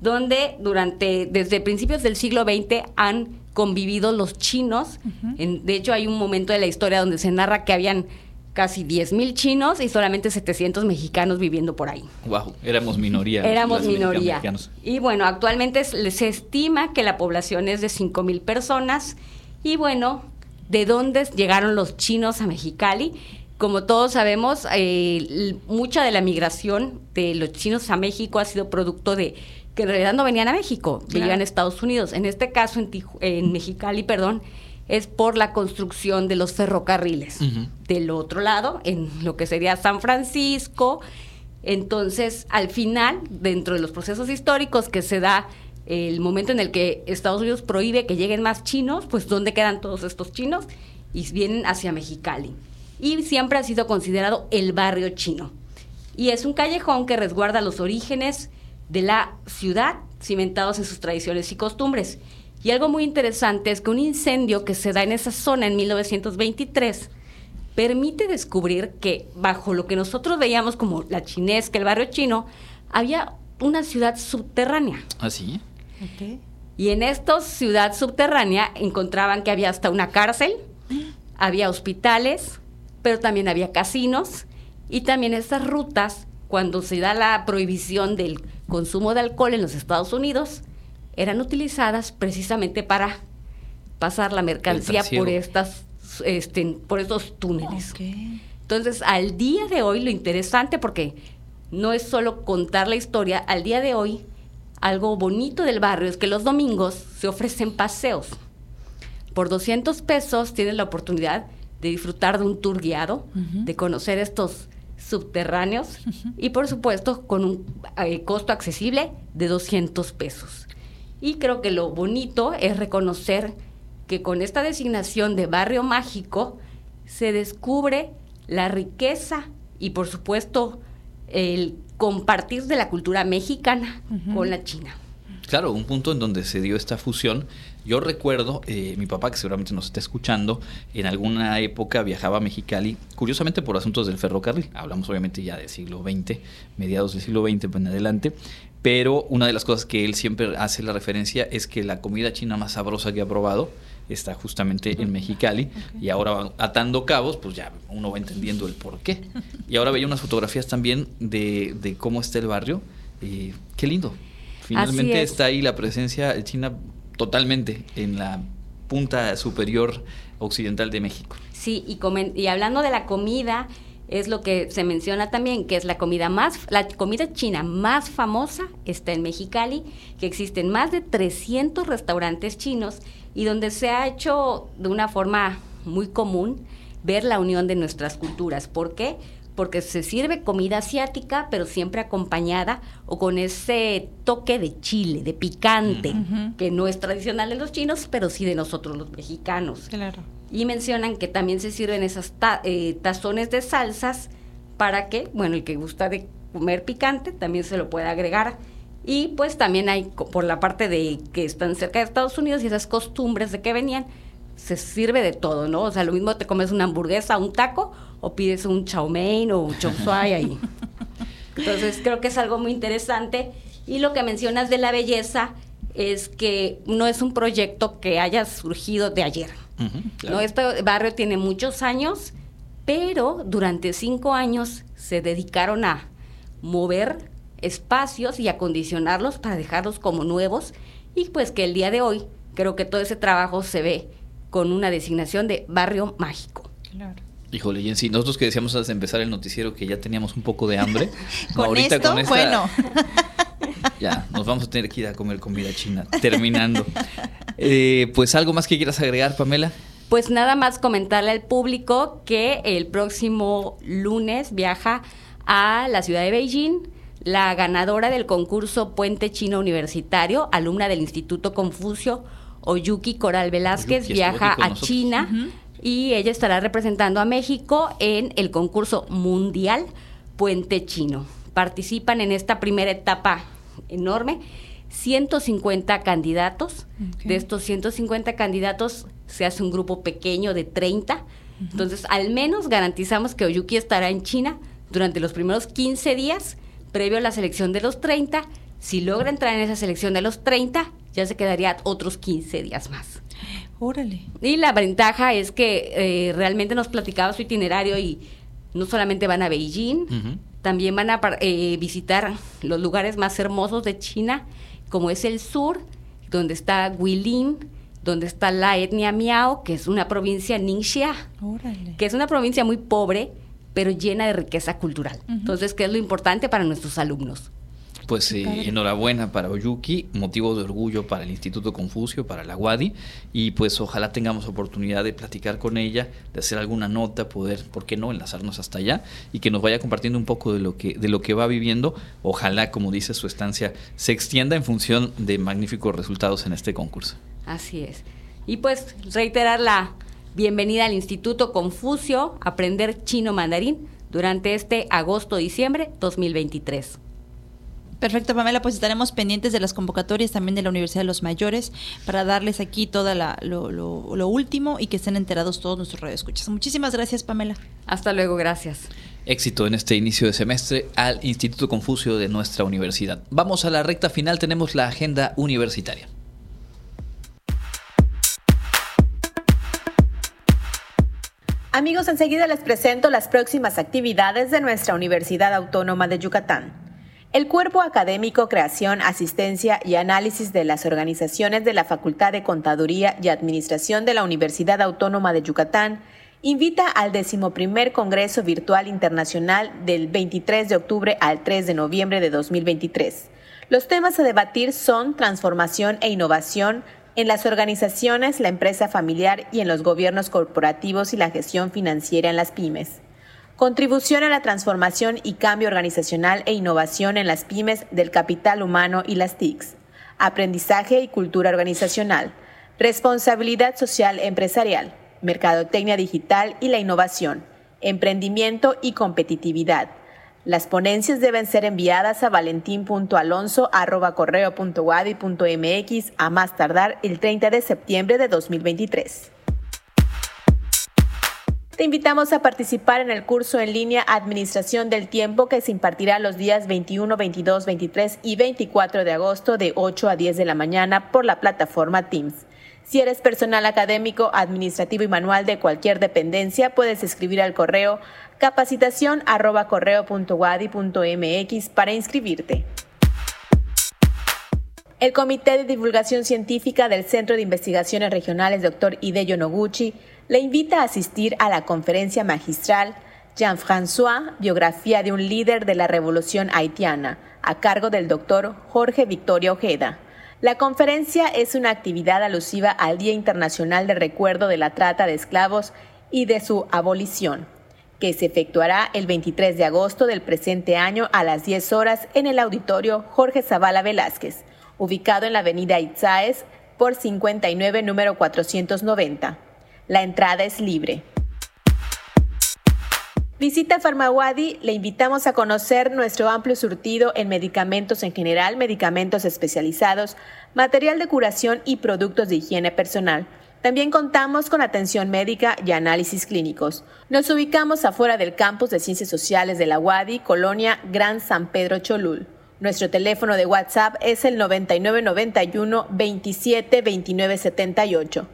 S14: donde durante, desde principios del siglo XX han convivido los chinos. de hecho, hay un momento de la historia donde se narra que habían casi 10.000 chinos y solamente 700 mexicanos viviendo por ahí.
S2: Wow, éramos minoría.
S14: Éramos minoría. Y bueno, actualmente se estima que la población es de 5.000 personas. Y bueno, ¿de dónde llegaron los chinos a Mexicali? Como todos sabemos, eh, mucha de la migración de los chinos a México ha sido producto de que en realidad no venían a México, vivían en Estados Unidos. En este caso, en, en Mexicali, perdón, es por la construcción de los ferrocarriles. Del otro lado, en lo que sería San Francisco. Entonces, al final, dentro de los procesos históricos que se da el momento en el que Estados Unidos prohíbe que lleguen más chinos, pues ¿dónde quedan todos estos chinos? Y vienen hacia Mexicali. Y siempre ha sido considerado el barrio chino. Y es un callejón que resguarda los orígenes de la ciudad, cimentados en sus tradiciones y costumbres. Y algo muy interesante es que un incendio que se da en esa zona en 1923 permite descubrir que bajo lo que nosotros veíamos como la chinesca, el barrio chino, había una ciudad subterránea.
S2: ¿Ah, sí?
S14: Y en esta ciudad subterránea encontraban que había hasta una cárcel, había hospitales, pero también había casinos y también estas rutas, cuando se da la prohibición del consumo de alcohol en los Estados Unidos, eran utilizadas precisamente para pasar la mercancía por estas este, por estos túneles. Entonces, al día de hoy, lo interesante, porque no es solo contar la historia, al día de hoy, algo bonito del barrio es que los domingos se ofrecen paseos. Por 200 pesos tienes la oportunidad de disfrutar de un tour guiado, de conocer estos subterráneos y por supuesto con un eh, costo accesible de 200 pesos. Y creo que lo bonito es reconocer que con esta designación de barrio mágico se descubre la riqueza y por supuesto el compartir de la cultura mexicana con la China.
S2: Claro, un punto en donde se dio esta fusión. Yo recuerdo, eh, mi papá, que seguramente nos está escuchando, en alguna época viajaba a Mexicali, curiosamente por asuntos del ferrocarril. Hablamos obviamente ya del siglo XX, mediados del siglo XX en adelante pero una de las cosas que él siempre hace la referencia es que la comida china más sabrosa que ha probado está justamente en Mexicali y ahora atando cabos, pues ya uno va entendiendo el por qué. Y ahora veía unas fotografías también de, de cómo está el barrio. Y qué lindo. Finalmente está ahí la presencia china totalmente en la punta superior occidental de México.
S14: Sí, y, y hablando de la comida, es lo que se menciona también, que es la comida más, la comida china más famosa está en Mexicali, que existen más de 300 restaurantes chinos y donde se ha hecho de una forma muy común ver la unión de nuestras culturas. ¿Por qué? Porque se sirve comida asiática, pero siempre acompañada o con ese toque de chile, de picante, que no es tradicional de los chinos, pero sí de nosotros los mexicanos.
S1: Claro
S14: y mencionan que también se sirven esas eh, tazones de salsas para que, bueno, el que gusta de comer picante también se lo pueda agregar. Y pues también hay, por la parte de que están cerca de Estados Unidos y esas costumbres de que venían, se sirve de todo, ¿no? O sea, lo mismo te comes una hamburguesa, un taco, o pides un chow mein o un suey ahí. Entonces creo que es algo muy interesante. Y lo que mencionas de la belleza es que no es un proyecto que haya surgido de ayer ¿no? Este barrio tiene muchos años, pero durante cinco años se dedicaron a mover espacios y acondicionarlos para dejarlos como nuevos y pues que el día de hoy creo que todo ese trabajo se ve con una designación de barrio mágico.
S2: Claro. Híjole, Jensi, nosotros que decíamos antes de empezar el noticiero que ya teníamos un poco de hambre.
S1: ¿Con ahorita esto? con bueno.
S2: Ya, nos vamos a tener que ir a comer comida china, terminando. Eh, pues algo más que quieras agregar, Pamela.
S14: Pues nada más comentarle al público que el próximo lunes viaja a la ciudad de Beijing la ganadora del concurso Puente Chino Universitario, alumna del Instituto Confucio, Oyuki Coral Velázquez
S2: Oyuki
S14: viaja a
S2: nosotros.
S14: China y ella estará representando a México en el concurso mundial Puente Chino. Participan en esta primera etapa enorme 150 candidatos. De estos 150 candidatos se hace un grupo pequeño de 30. Entonces, al menos garantizamos que Oyuki estará en China durante los primeros 15 días previo a la selección de los 30. Si logra entrar en esa selección de los 30, ya se quedaría otros 15 días más.
S1: Órale.
S14: Y la ventaja es que eh, realmente nos platicaba su itinerario y no solamente van a Beijing, también van a par- eh, visitar los lugares más hermosos de China, como es el sur, donde está Guilin, donde está la etnia Miao, que es una provincia Ningxia,
S1: Órale.
S14: que es una provincia muy pobre, pero llena de riqueza cultural. Entonces, ¿qué es lo importante para nuestros alumnos?
S2: Pues eh, enhorabuena para Oyuki, motivo de orgullo para el Instituto Confucio, para la UADI, y pues ojalá tengamos oportunidad de platicar con ella, de hacer alguna nota, poder, ¿por qué no?, enlazarnos hasta allá y que nos vaya compartiendo un poco de lo que, de lo que va viviendo. Ojalá, como dice, su estancia se extienda en función de magníficos resultados en este concurso.
S14: Así es. Y pues reiterar la bienvenida al Instituto Confucio, aprender chino mandarín durante este agosto-diciembre 2023.
S1: Perfecto, Pamela, pues estaremos pendientes de las convocatorias también de la Universidad de los Mayores para darles aquí todo lo, lo, lo último y que estén enterados todos nuestros radioescuchas. Muchísimas gracias, Pamela.
S14: Hasta luego, gracias.
S2: Éxito en este inicio de semestre al Instituto Confucio de nuestra universidad. Vamos a la recta final, tenemos la agenda universitaria.
S15: Amigos, enseguida les presento las próximas actividades de nuestra Universidad Autónoma de Yucatán. El Cuerpo Académico Creación, Asistencia y Análisis de las Organizaciones de la Facultad de Contaduría y Administración de la Universidad Autónoma de Yucatán invita al 11 Congreso Virtual Internacional del 23 de octubre al 3 de noviembre de 2023. Los temas a debatir son transformación e innovación en las organizaciones, la empresa familiar y en los gobiernos corporativos y la gestión financiera en las pymes. Contribución a la transformación y cambio organizacional e innovación en las pymes del capital humano y las TICs. Aprendizaje y cultura organizacional. Responsabilidad social empresarial. Mercadotecnia digital y la innovación. Emprendimiento y competitividad. Las ponencias deben ser enviadas a valentín.alonso.correo.wadi.mx a más tardar el 30 de septiembre de 2023. Te invitamos a participar en el curso en línea Administración del Tiempo que se impartirá los días 21, 22, 23 y 24 de agosto de 8 a 10 de la mañana por la plataforma Teams. Si eres personal académico, administrativo y manual de cualquier dependencia, puedes escribir al correo capacitación arroba para inscribirte. El Comité de Divulgación Científica del Centro de Investigaciones Regionales Dr. Hideo Noguchi le invita a asistir a la conferencia magistral Jean-François, biografía de un líder de la revolución haitiana, a cargo del doctor Jorge Victoria Ojeda. La conferencia es una actividad alusiva al Día Internacional de Recuerdo de la Trata de Esclavos y de su abolición, que se efectuará el 23 de agosto del presente año a las 10 horas en el auditorio Jorge Zavala Velázquez, ubicado en la avenida Itzáez por 59 número 490. La entrada es libre. Visita Farmawadi, le invitamos a conocer nuestro amplio surtido en medicamentos en general, medicamentos especializados, material de curación y productos de higiene personal. También contamos con atención médica y análisis clínicos. Nos ubicamos afuera del campus de Ciencias Sociales de la UADI, Colonia Gran San Pedro Cholul. Nuestro teléfono de WhatsApp es el 9991 27 29 78.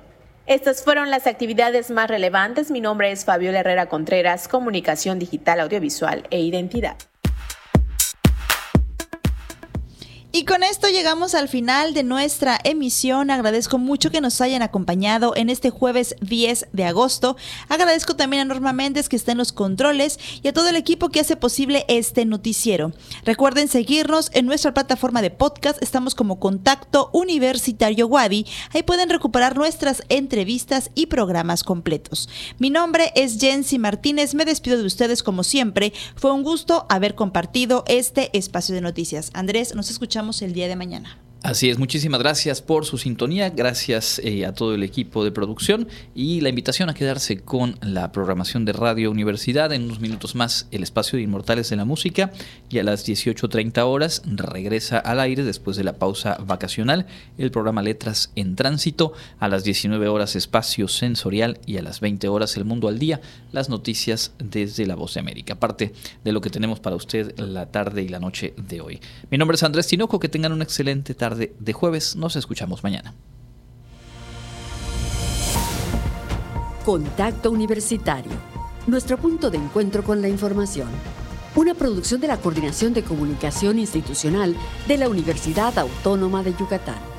S15: Estas fueron las actividades más relevantes. Mi nombre es Fabiola Herrera Contreras, Comunicación Digital, Audiovisual e Identidad.
S1: Y con esto llegamos al final de nuestra emisión. Agradezco mucho que nos hayan acompañado en este jueves 10 de agosto. Agradezco también a Norma Méndez que está en los controles y a todo el equipo que hace posible este noticiero. Recuerden seguirnos en nuestra plataforma de podcast. Estamos como Contacto Universitario Wadi. Ahí pueden recuperar nuestras entrevistas y programas completos. Mi nombre es Jensi Martínez. Me despido de ustedes como siempre. Fue un gusto haber compartido este espacio de noticias. Andrés, nos escuchamos el día de mañana.
S2: Así es, muchísimas gracias por su sintonía, gracias eh, a todo el equipo de producción y la invitación a quedarse con la programación de Radio Universidad. En unos minutos más, el espacio de Inmortales de la Música y a las 18.30 horas regresa al aire después de la pausa vacacional el programa Letras en Tránsito. A las 19 horas, Espacio Sensorial y a las 20 horas, El Mundo al Día, las noticias desde la Voz de América. Parte de lo que tenemos para usted la tarde y la noche de hoy. Mi nombre es Andrés Tinoco, que tengan una excelente de jueves. Nos escuchamos mañana.
S3: Contacto Universitario. Nuestro punto de encuentro con la información. Una producción de la Coordinación de Comunicación Institucional de la Universidad Autónoma de Yucatán.